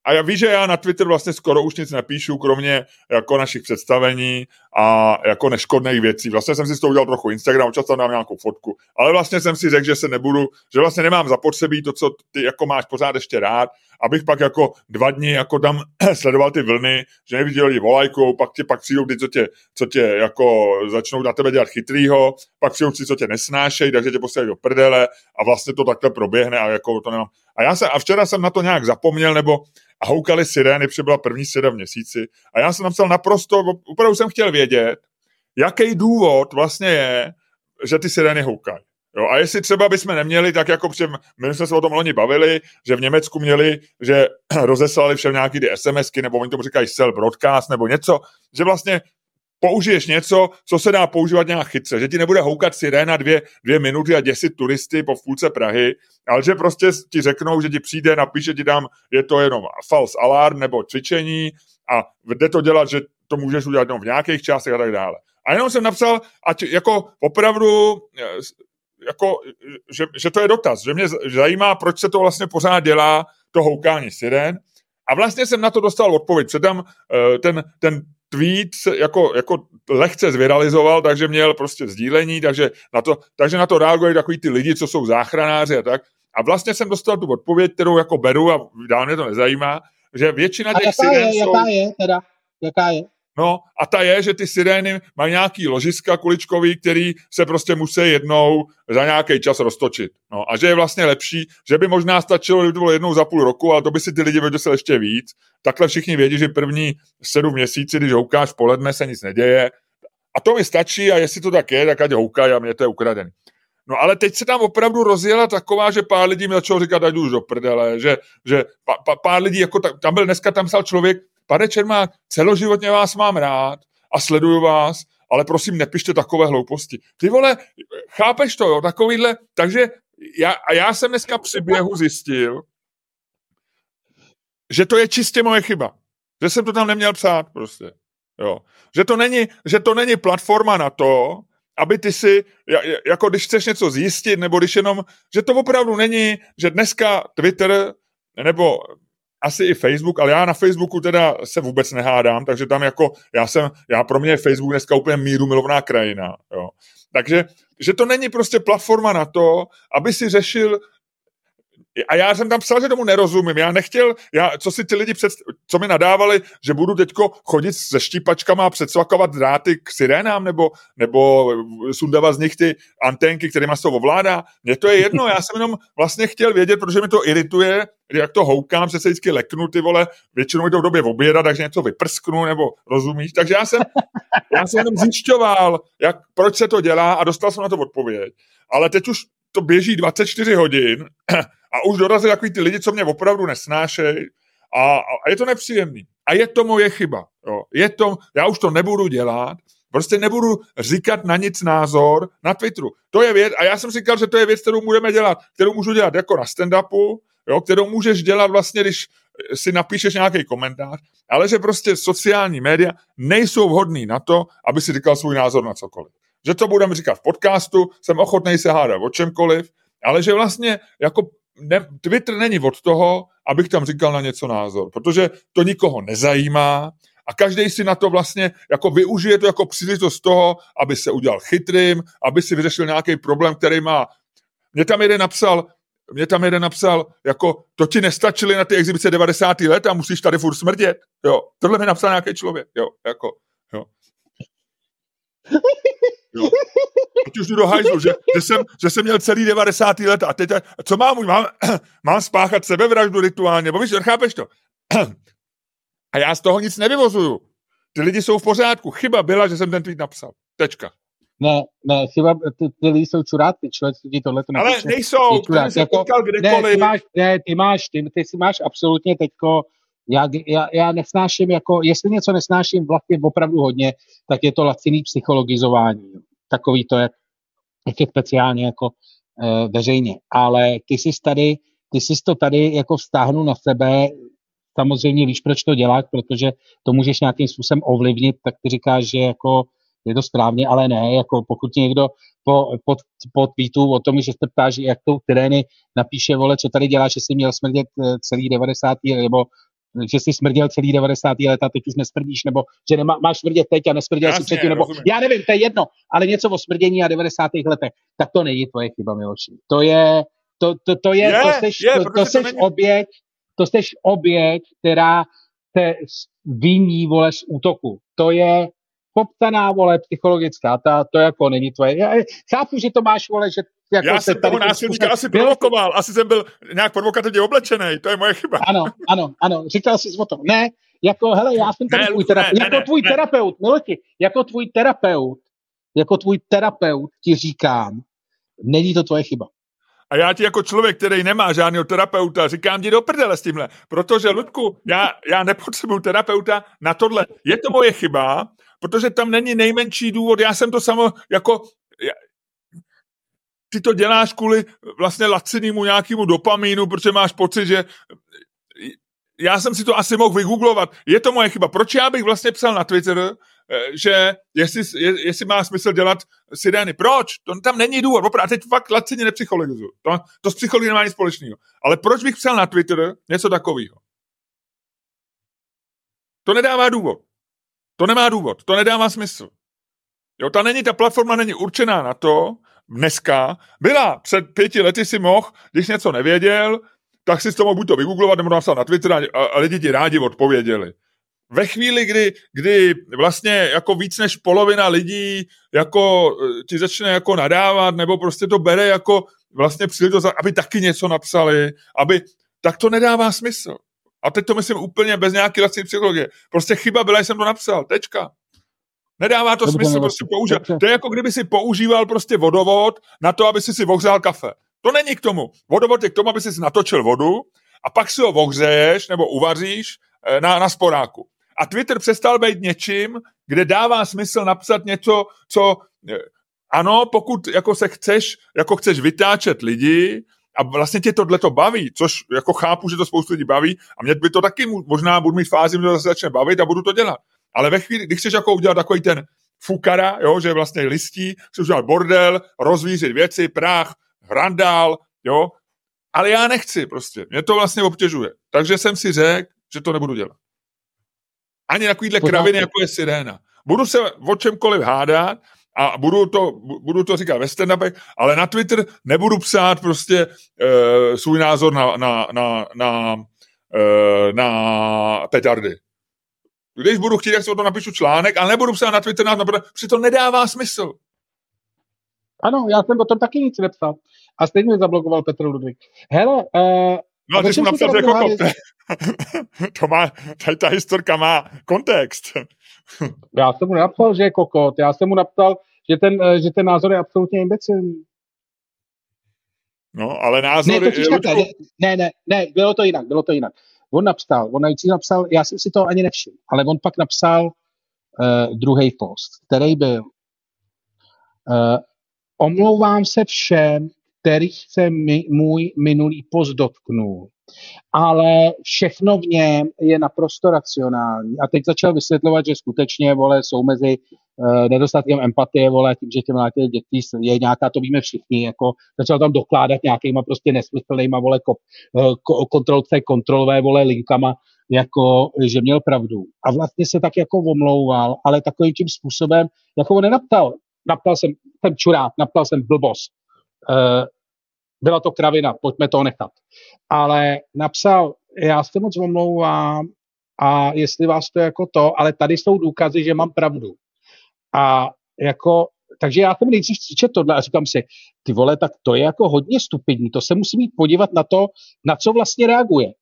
a já víš, že já na Twitter vlastně skoro už nic nepíšu, kromě jako našich představení a jako neškodných věcí. Vlastně jsem si z toho udělal trochu Instagram, občas tam dám nějakou fotku, ale vlastně jsem si řekl, že se nebudu, že vlastně nemám zapotřebí to, co ty jako máš pořád ještě rád abych pak jako dva dny jako tam sledoval ty vlny, že neviděl lidi volajkou, pak tě pak přijdou ty, co tě, co tě jako začnou na tebe dělat chytrýho, pak přijdou ty, co tě nesnášejí, takže tě postaví do prdele a vlastně to takhle proběhne a jako to nemám. A já jsem, a včera jsem na to nějak zapomněl, nebo a houkali sirény, protože byla první sirena v měsíci. A já jsem napsal naprosto, opravdu jsem chtěl vědět, jaký důvod vlastně je, že ty sirény houkají. Jo, a jestli třeba bychom neměli, tak jako při, my jsme se o tom loni bavili, že v Německu měli, že rozeslali všem nějaký ty SMSky, nebo oni tomu říkají cell broadcast, nebo něco, že vlastně použiješ něco, co se dá používat nějak chytře, že ti nebude houkat siréna dvě, dvě minuty a děsit turisty po půlce Prahy, ale že prostě ti řeknou, že ti přijde, napíše ti tam, je to jenom false alarm nebo cvičení a jde to dělat, že to můžeš udělat jenom v nějakých částech a tak dále. A jenom jsem napsal, ať jako opravdu jako, že, že to je dotaz, že mě zajímá, proč se to vlastně pořád dělá, to houkání sirén. A vlastně jsem na to dostal odpověď. Předtím eh, ten, ten tweet jako, jako lehce zviralizoval, takže měl prostě sdílení, takže na to, takže na to reagují takový ty lidi, co jsou záchranáři a tak. A vlastně jsem dostal tu odpověď, kterou jako beru a dál mě to nezajímá, že většina těch a jaká je, jsou... jaká je teda? Jaká je? No a ta je, že ty sirény mají nějaký ložiska kuličkový, který se prostě musí jednou za nějaký čas roztočit. No a že je vlastně lepší, že by možná stačilo, kdyby to bylo jednou za půl roku, ale to by si ty lidi vyděsili ještě víc. Takhle všichni vědí, že první sedm měsíci, když houkáš poledne, se nic neděje. A to mi stačí a jestli to tak je, tak ať houkají a mě to je ukradený. No ale teď se tam opravdu rozjela taková, že pár lidí mi začalo říkat, ať už do prdele, že, že pár lidí, jako tam byl dneska, tam psal člověk, Pane Čermák, celoživotně vás mám rád a sleduju vás, ale prosím, nepište takové hlouposti. Ty vole, chápeš to, jo, takovýhle, takže já, a já jsem dneska při běhu zjistil, že to je čistě moje chyba. Že jsem to tam neměl psát prostě. Jo. Že, to není, že to není platforma na to, aby ty si, jako když chceš něco zjistit, nebo když jenom, že to opravdu není, že dneska Twitter nebo asi i Facebook, ale já na Facebooku teda se vůbec nehádám, takže tam jako, já jsem, já pro mě je Facebook dneska úplně míru milovná krajina, jo. Takže, že to není prostě platforma na to, aby si řešil a já jsem tam psal, že tomu nerozumím. Já nechtěl, já, co si ty lidi před, co mi nadávali, že budu teďko chodit se štípačkama a předsvakovat dráty k sirénám, nebo, nebo sundávat z nich ty anténky, kterými se ovládá. Mně to je jedno, já jsem jenom vlastně chtěl vědět, protože mi to irituje, jak to houkám, že se vždycky leknu ty vole, většinou to v době oběda, takže něco vyprsknu, nebo rozumíš. Takže já jsem, já jsem jenom zjišťoval, jak, proč se to dělá a dostal jsem na to odpověď. Ale teď už to běží 24 hodin a už dorazili takový ty lidi, co mě opravdu nesnášejí a, a je to nepříjemný. A je to moje chyba. Jo. Je to, já už to nebudu dělat, prostě nebudu říkat na nic názor na Twitteru. To je věc, a já jsem říkal, že to je věc, kterou budeme dělat, kterou můžu dělat jako na stand-upu, jo, kterou můžeš dělat vlastně, když si napíšeš nějaký komentář, ale že prostě sociální média nejsou vhodný na to, aby si říkal svůj názor na cokoliv. Že to budeme říkat v podcastu, jsem ochotný se hádat o čemkoliv, ale že vlastně jako ne, Twitter není od toho, abych tam říkal na něco názor, protože to nikoho nezajímá a každý si na to vlastně jako využije to jako příležitost toho, aby se udělal chytrým, aby si vyřešil nějaký problém, který má. Mě tam jeden napsal, mě tam jeden napsal, jako to ti nestačili na ty exibice 90. let a musíš tady furt smrdět. Jo, tohle mi napsal nějaký člověk. Jo, jako, jo. Jo. Teď už jdu do hajzlu, že, že, jsem, že jsem měl celý 90. let a teď, co mám, mám, mám spáchat sebevraždu rituálně, bo víš, chápeš to? A já z toho nic nevyvozuju. Ty lidi jsou v pořádku. Chyba byla, že jsem ten tweet napsal. Tečka. Ne, ne, chyba, ty, ty lidi jsou čuráci, člověk si tohle to. Ale nejsou, ty se jako, Ne, ty máš, ne, ty máš, ty, ty si máš absolutně teďko já, já, já nesnáším, jako, jestli něco nesnáším vlastně opravdu hodně, tak je to laciný psychologizování. Takový to, jak, jak je speciálně jako e, veřejně. Ale ty jsi tady, ty jsi to tady jako vztáhnu na sebe, samozřejmě víš, proč to dělat, protože to můžeš nějakým způsobem ovlivnit, tak ty říkáš, že jako je to správně, ale ne, jako pokud někdo po, po, po tweetu o tom, že se ptáš, jak to terény napíše, vole, co tady děláš, že jsi měl smrdět e, celý 90. nebo že jsi smrděl celý 90. let a teď už nesmrdíš, nebo že nemá, máš smrdět teď a nesmrděl Jasně, jsi předtím, nebo rozumím. já nevím, to je jedno, ale něco o smrdění a 90. letech, tak to není tvoje chyba, Miloši. To je, to, to, to je, je, to seš, je, to, to seš není... oběť, to jsi oběť, která se vyní, vole, z útoku. To je poptaná, vole, psychologická, ta, to jako není tvoje. Já chápu, že to máš, vole, že jako Já jsem toho násilníka asi provokoval, asi jsem byl nějak provokativně oblečený, to je moje chyba. Ano, ano, ano, říkal jsi o tom. Ne, jako, hele, já jsem tady ne, tvůj terapeut, ne, jako ne, tvůj ne. terapeut, miloti, jako tvůj terapeut, jako tvůj terapeut ti říkám, není to tvoje chyba. A já ti jako člověk, který nemá žádného terapeuta, říkám ti do prdele s tímhle. Protože, Ludku, já, já nepotřebuju terapeuta na tohle. Je to moje chyba, protože tam není nejmenší důvod. Já jsem to samo jako... Ty to děláš kvůli vlastně lacinému nějakému dopamínu, protože máš pocit, že já jsem si to asi mohl vygooglovat. Je to moje chyba. Proč já bych vlastně psal na Twitter, eh, že jestli, jestli má smysl dělat sirény. Proč? To tam není důvod. Opravdu, teď fakt lacině nepsychologizuju. To, to s psychologií nemá nic společného. Ale proč bych psal na Twitter něco takového? To nedává důvod. To nemá důvod. To nedává smysl. Jo, ta není, ta platforma není určená na to, dneska, byla před pěti lety si mohl, když něco nevěděl, tak si to mohl buď to vygooglovat, nebo napsat na Twitter a, a lidi ti rádi odpověděli. Ve chvíli, kdy, kdy vlastně jako víc než polovina lidí jako eh, ti začne jako nadávat, nebo prostě to bere jako vlastně příležitost, aby taky něco napsali, aby, tak to nedává smysl. A teď to myslím úplně bez nějaké vlastní psychologie. Prostě chyba byla, jsem to napsal. Tečka. Nedává to smysl prostě používat. To je jako kdyby si používal prostě vodovod na to, aby si si ohřál kafe. To není k tomu. Vodovod je k tomu, aby si natočil vodu a pak si ho ohřeješ nebo uvaříš eh, na, na sporáku. A Twitter přestal být něčím, kde dává smysl napsat něco, co eh, ano, pokud jako se chceš, jako chceš vytáčet lidi a vlastně tě tohle to baví, což jako chápu, že to spoustu lidí baví a mě by to taky možná budu mít fázi, že to zase začne bavit a budu to dělat. Ale ve chvíli, když chceš jako udělat takový ten fukara, jo, že vlastně listí, chceš udělat bordel, rozvířit věci, prach, hrandál, jo, ale já nechci prostě, mě to vlastně obtěžuje. Takže jsem si řekl, že to nebudu dělat. Ani takovýhle kraviny, jako je siréna. Budu se o čemkoliv hádat a budu to, budu to říkat ve stand ale na Twitter nebudu psát prostě uh, svůj názor na, na, na, na, uh, na petardy. Když budu chtít, jak se o to napíšu článek, ale nebudu psát na Twitter, na, protože to nedává smysl. Ano, já jsem o tom taky nic nepsal. A stejně mě zablokoval Petr Ludvík. Hele, uh, No, ty jsi mu napsal, že jako to má, tady ta historka má kontext. já jsem mu napsal, že je kokot. Já jsem mu napsal, že ten, eh, že ten názor je absolutně imbecilní. No, ale názor... Ne, totiž takhle, ne, ne, ne, bylo to jinak, bylo to jinak. On napsal, on nající napsal, já jsem si to ani nevšiml, ale on pak napsal uh, druhý post, který byl uh, omlouvám se všem, kterých se mi, můj minulý post dotknul. Ale všechno v něm je naprosto racionální. A teď začal vysvětlovat, že skutečně, vole, jsou mezi uh, nedostatkem empatie, vole, tím, že těm těch dětí je nějaká, to víme všichni, jako začal tam dokládat nějakýma prostě nesmyslnýma, vole, ko, uh, kontrol C, kontrolové, vole, linkama, jako, že měl pravdu. A vlastně se tak jako omlouval, ale takovým tím způsobem, jako on nenaptal, naptal jsem, jsem čurák, naptal jsem blbost. Uh, byla to kravina, pojďme to nechat. Ale napsal, já se moc omlouvám a jestli vás to jako to, ale tady jsou důkazy, že mám pravdu. A jako, takže já jsem nejdřív čet tohle a říkám si, ty vole, tak to je jako hodně stupidní, to se musí mít podívat na to, na co vlastně reaguje.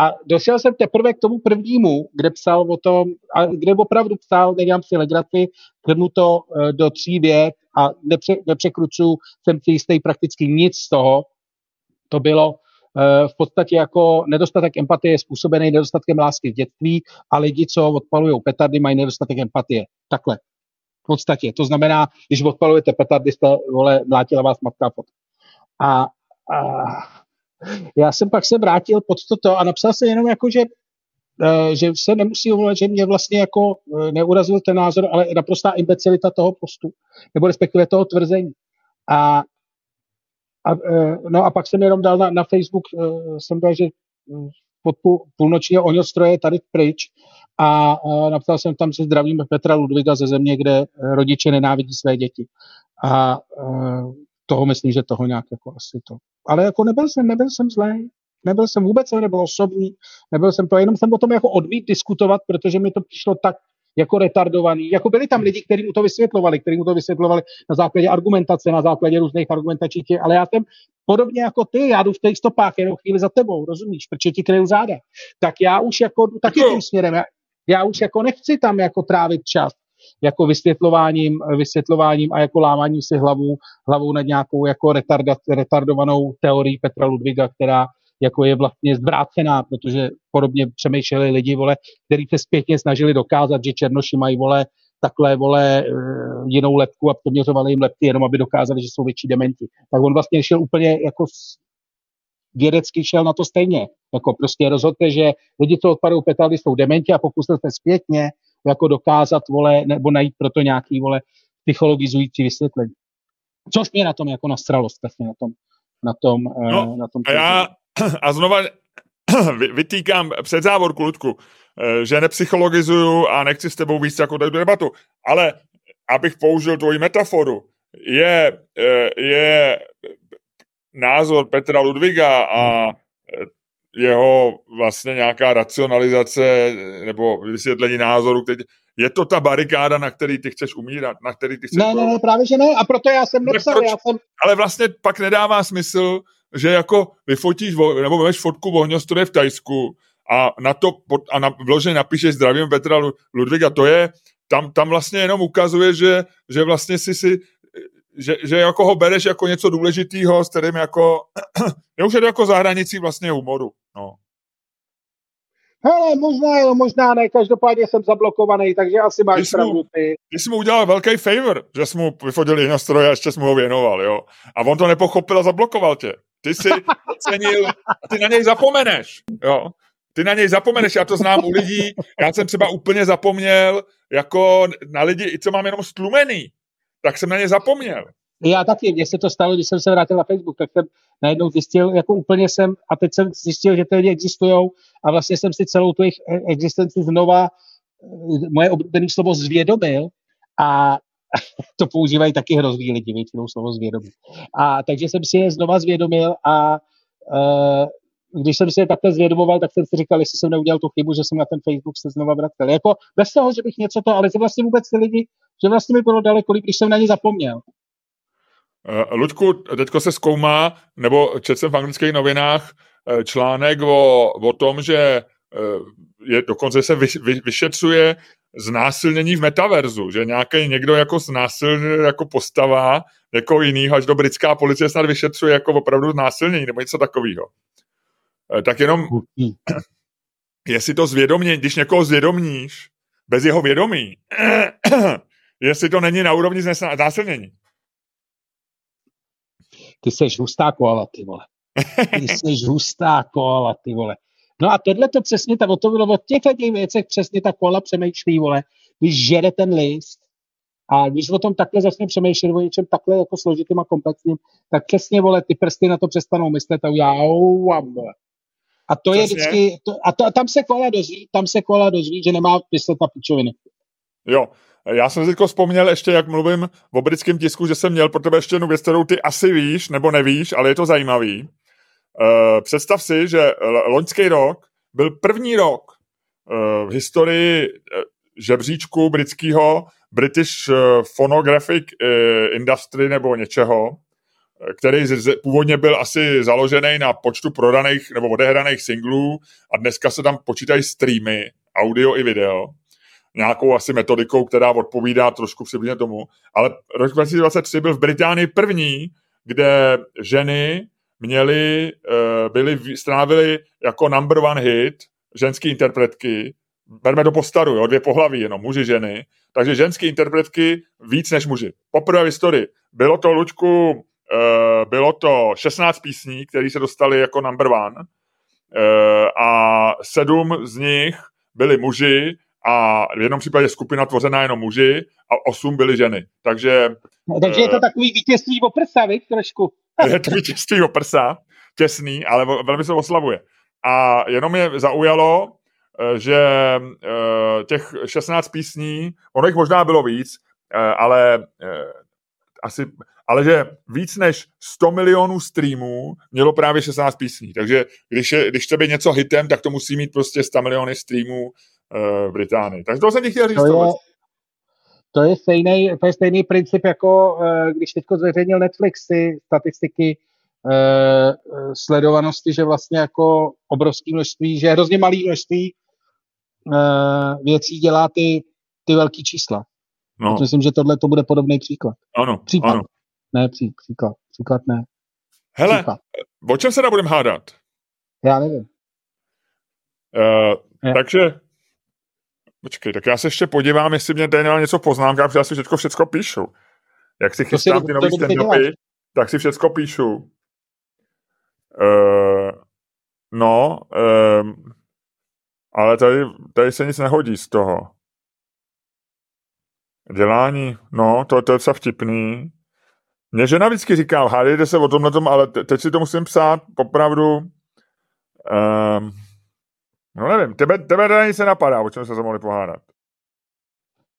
A došel jsem teprve k tomu prvnímu, kde psal o tom, a kde opravdu psal, nedělám si legraci, krnu to uh, do tří vět a nepře, nepřekrucuju, jsem si jistý prakticky nic z toho. To bylo uh, v podstatě jako nedostatek empatie je způsobený nedostatkem lásky v dětství a lidi, co odpalují petardy, mají nedostatek empatie. Takhle. V podstatě. To znamená, když odpalujete petardy, jste, vole, mlátila vás matka pod. A, a já jsem pak se vrátil pod toto a napsal jsem jenom jako, že eh, že se nemusí uvolat, že mě vlastně jako eh, neurazil ten názor, ale naprostá imbecilita toho postu, nebo respektive toho tvrzení. A, a, eh, no a pak jsem jenom dal na, na Facebook, jsem dal, že pod půl, půlnočního ohňostroje tady pryč a, a napsal jsem tam, že zdravím Petra Ludviga ze země, kde rodiče nenávidí své děti. A, a toho myslím, že toho nějak jako asi to ale jako nebyl jsem, nebyl jsem zlej. Nebyl jsem vůbec, nebyl osobní, nebyl jsem to, jenom jsem o tom jako odmít diskutovat, protože mi to přišlo tak jako retardovaný. Jako byli tam lidi, kteří mu to vysvětlovali, kteří mu to vysvětlovali na základě argumentace, na základě různých argumentačních, ale já jsem podobně jako ty, já jdu v těch stopách jenom chvíli za tebou, rozumíš, protože ti kryju záda. Tak já už jako jdu taky tím směrem, já, já už jako nechci tam jako trávit čas jako vysvětlováním, vysvětlováním a jako lámáním si hlavu, hlavou nad nějakou jako retardat, retardovanou teorií Petra Ludviga, která jako je vlastně zvrácená, protože podobně přemýšleli lidi, vole, kteří se zpětně snažili dokázat, že černoši mají, vole, takhle, vole, eh, jinou lepku a poměřovali jim lepky, jenom aby dokázali, že jsou větší dementi. Tak on vlastně šel úplně jako vědecky šel na to stejně. Jako prostě rozhodte, že lidi, co odpadou petardy, jsou dementi a pokusil se zpětně jako dokázat, vole, nebo najít proto nějaký, vole, psychologizující vysvětlení. Což mě na tom jako nastralo strašně na tom, na tom, eh, no, na tom a já, a znova vytýkám před závorku, Ludku, eh, že nepsychologizuju a nechci s tebou víc jako tu debatu, ale abych použil tvoji metaforu, je, eh, je názor Petra Ludviga a jeho vlastně nějaká racionalizace nebo vysvětlení názoru, teď je to ta barikáda, na který ty chceš umírat, na který ty chceš... Ne, ne, ne, právě že ne, a proto já jsem nepsal, já jsem... Ale vlastně pak nedává smysl, že jako vyfotíš, nebo veš fotku ohňostroje v Tajsku a na to a na, vloženě napíšeš zdravím Petra Ludviga, to je, tam, tam vlastně jenom ukazuje, že, že vlastně si si že, že jako ho bereš jako něco důležitého, s kterým jako, je už je to jako za hranicí vlastně humoru, no. Hele, možná jo, možná ne, každopádně jsem zablokovaný, takže asi máš pravdu ty. Ty jsi mu udělal velký favor, že jsi mu vyfodil na stroj a ještě jsi mu ho věnoval, jo. A on to nepochopil a zablokoval tě. Ty si ocenil, ty na něj zapomeneš, jo. Ty na něj zapomeneš, já to znám u lidí, já jsem třeba úplně zapomněl, jako na lidi, co mám jenom stlumený, tak jsem na ně zapomněl. Já taky, mně se to stalo, když jsem se vrátil na Facebook, tak jsem najednou zjistil, jako úplně jsem, a teď jsem zjistil, že ty lidi existují a vlastně jsem si celou tu jejich existenci znova, eh, moje oblíbené slovo zvědomil a to používají taky hrozný lidi, většinou slovo zvědomil. A takže jsem si je znova zvědomil a uh, když jsem si je takhle zvědomoval, tak jsem si říkal, jestli jsem neudělal tu chybu, že jsem na ten Facebook se znova vracel. Jako bez toho, že bych něco to, ale že vlastně vůbec ty lidi, že vlastně mi bylo daleko líp, když jsem na ně zapomněl. Uh, Luďku, teďko se zkoumá, nebo četl jsem v anglických novinách uh, článek o, o tom, že uh, je, dokonce se vy, vy, vyšetřuje znásilnění v metaverzu, že nějaký někdo jako znásilně jako postava jako jiný, až do britská policie snad vyšetřuje jako opravdu znásilnění nebo něco takového. Tak jenom, jestli to zvědomně, když někoho zvědomníš, bez jeho vědomí, jestli to není na úrovni znásilnění. Ty seš hustá koala, ty vole. Ty seš hustá koala, ty vole. No a tohle to přesně, ta, to bylo o těchto těch věcech přesně ta kola přemýšlí, vole, když žere ten list a když o tom takhle začne přemýšlet o něčem takhle jako složitým a komplexním, tak přesně, vole, ty prsty na to přestanou myslet a já, vole. A to Přesně. je vždycky, to, a, to, a tam se kola dozví, tam se kola dozví, že nemá myslet na pičoviny. Jo, já jsem si vzpomněl ještě, jak mluvím o britském tisku, že jsem měl pro tebe ještě jednu věc, kterou ty asi víš, nebo nevíš, ale je to zajímavý. Uh, představ si, že loňský rok byl první rok uh, v historii uh, žebříčku britského British Phonographic Industry nebo něčeho, který původně byl asi založený na počtu prodaných nebo odehraných singlů a dneska se tam počítají streamy, audio i video, nějakou asi metodikou, která odpovídá trošku přibližně tomu. Ale rok 2023 byl v Británii první, kde ženy měly, eh, byly, strávili jako number one hit ženské interpretky, berme do postaru, jo, dvě pohlaví, jenom muži, ženy, takže ženské interpretky víc než muži. Poprvé v historii. Bylo to, Luďku, Eh, bylo to 16 písní, které se dostaly jako number one eh, a sedm z nich byli muži a v jednom případě skupina tvořená jenom muži a osm byly ženy. Takže... No, takže je to eh, takový vítězství o prsa, víc, trošku. je to vítězství o prsa, těsný, ale velmi se oslavuje. A jenom je zaujalo, že těch 16 písní, ono jich možná bylo víc, ale asi ale že víc než 100 milionů streamů mělo právě 16 písní. Takže když, je, když chce být něco hitem, tak to musí mít prostě 100 miliony streamů uh, v Británii. Takže to jsem ti chtěl říct. To je, to je stejný, to je stejný princip, jako uh, když teď zveřejnil Netflix ty statistiky uh, sledovanosti, že vlastně jako obrovské množství, že hrozně malé množství uh, věcí dělá ty, ty velké čísla. No. Myslím, že tohle to bude podobný příklad. Ano, příklad. ano. Ne, pří, příklad. Příklad ne. Hele, příklad. o čem se budeme hádat? Já nevím. Uh, takže, počkej, tak já se ještě podívám, jestli mě Daniel něco poznámka, protože já si všechno všecko píšu. Jak si chystám ty nový stand tak si všecko píšu. Uh, no, um, ale tady, tady se nic nehodí z toho. Dělání, no, to, to je docela vtipný. Mě žena vždycky říká, hádejte se o tomhle tom, ale te, teď si to musím psát opravdu. Um, no nevím, tebe, tebe teda nic se napadá, o čem se mohli pohádat.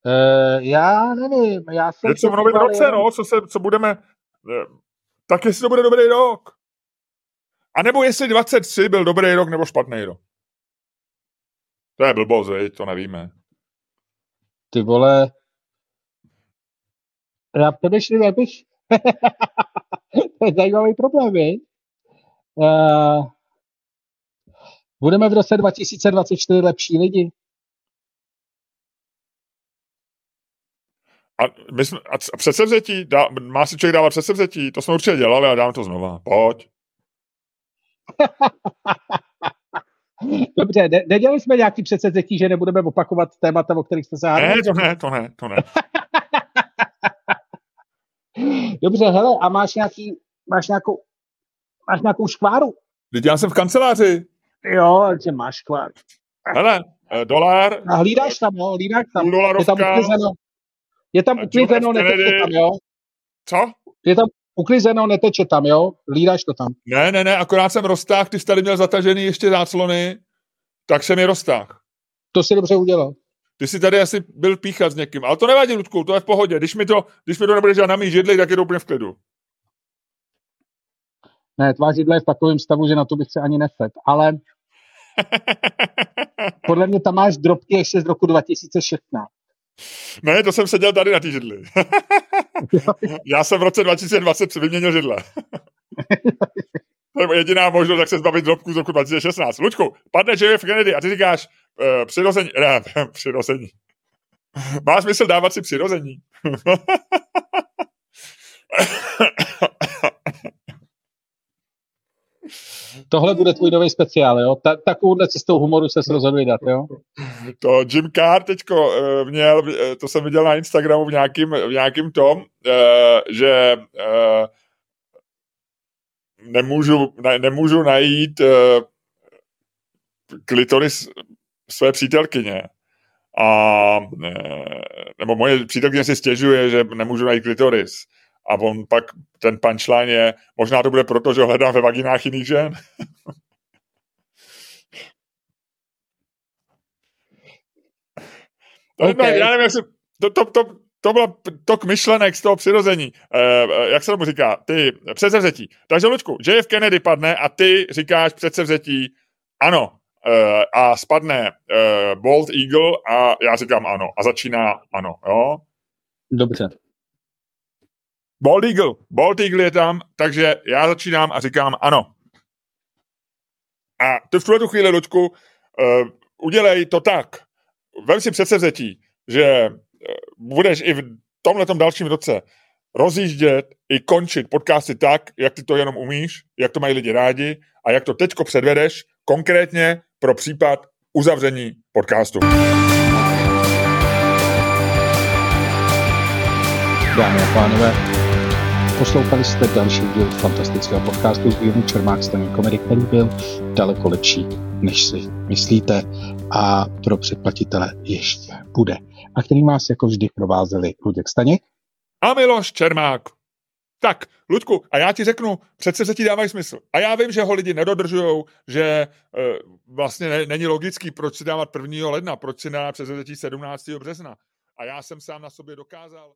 Uh, já nevím, já jsem... Něco v novém roce, no, co, se, co budeme... Tak jestli to bude dobrý rok. A nebo jestli 23 byl dobrý rok nebo špatný rok. To je blbost, to nevíme. Ty vole, já předešli, jak bych... to je zajímavý problém, viď? Uh, budeme v roce 2024 lepší lidi. A, my jsme, a předsevzetí, dá, má si člověk dávat předsevzetí, to jsme určitě dělali a dám to znova. Pojď. Dobře, ne, nedělali jsme nějaký předsevzetí, že nebudeme opakovat témata, o kterých jsme se Ne, to ne, to ne, to ne. Dobře, hele, a máš nějaký, máš nějakou, máš nějakou škváru? Teď já jsem v kanceláři. Jo, že máš škváru. Hele, eh, dolar. A hlídáš tam, jo, hlídáš tam. Je tam uklizeno. Je tam uklizeno, neteče tam, jo? Co? Je tam uklizeno, neteče tam, jo? Hlídáš to tam. Ne, ne, ne, akorát jsem roztáh, ty jsi tady měl zatažený ještě záclony, tak jsem je roztáh. To si dobře udělal. Ty jsi tady asi byl píchat s někým, ale to nevadí, Ludku, to je v pohodě. Když mi to, když mi to nebude žádná mý židli, tak je to úplně v klidu. Ne, tvá židle je v takovém stavu, že na to bych se ani nefet, ale podle mě tam máš drobky ještě z roku 2016. Ne, to jsem seděl tady na té židli. Já jsem v roce 2020 vyměnil židle. to je jediná možnost, jak se zbavit drobků z roku 2016. Lučku, padne JF Kennedy a ty říkáš, uh, přirození, ne, přirození. Má smysl dávat si přirození. Tohle bude tvůj nový speciál, jo? Ta, takovouhle cestou humoru se rozhodl vydat, jo? To Jim Carr teďko uh, měl, uh, to jsem viděl na Instagramu v nějakým, v nějakým tom, uh, že uh, nemůžu, ne, nemůžu najít uh, klitoris své přítelkyně. A, nebo moje přítelkyně si stěžuje, že nemůžu najít klitoris. A on pak, ten punchline je, možná to bude proto, že ho hledám ve vaginách jiných žen. okay. Já nevím, jestli, to, to, to, to bylo tok myšlenek z toho přirození. Eh, jak se tomu říká? Ty předsevzetí. Takže, Lučku, JF Kennedy padne a ty říkáš předsevzetí ano, a spadne uh, Bold Eagle a já říkám ano. A začíná ano, jo? Dobře. Bold Eagle. Bold Eagle je tam, takže já začínám a říkám ano. A ty v tuhle chvíli, Luďku, uh, udělej to tak. Vem si předsevzetí, že uh, budeš i v tomhle dalším roce rozjíždět i končit podcasty tak, jak ty to jenom umíš, jak to mají lidi rádi a jak to teďko předvedeš konkrétně pro případ uzavření podcastu. Dámy a pánové, poslouchali jste další díl fantastického podcastu z dílny Čermák Staní komedy, který byl daleko lepší, než si myslíte a pro předplatitele ještě bude. A který vás jako vždy provázeli Luděk Staněk a Miloš Čermák. Tak, Ludku, a já ti řeknu, přece se ti dávají smysl. A já vím, že ho lidi nedodržují, že e, vlastně ne, není logický, proč si dávat 1. ledna, proč si dá přes 17. března. A já jsem sám na sobě dokázal.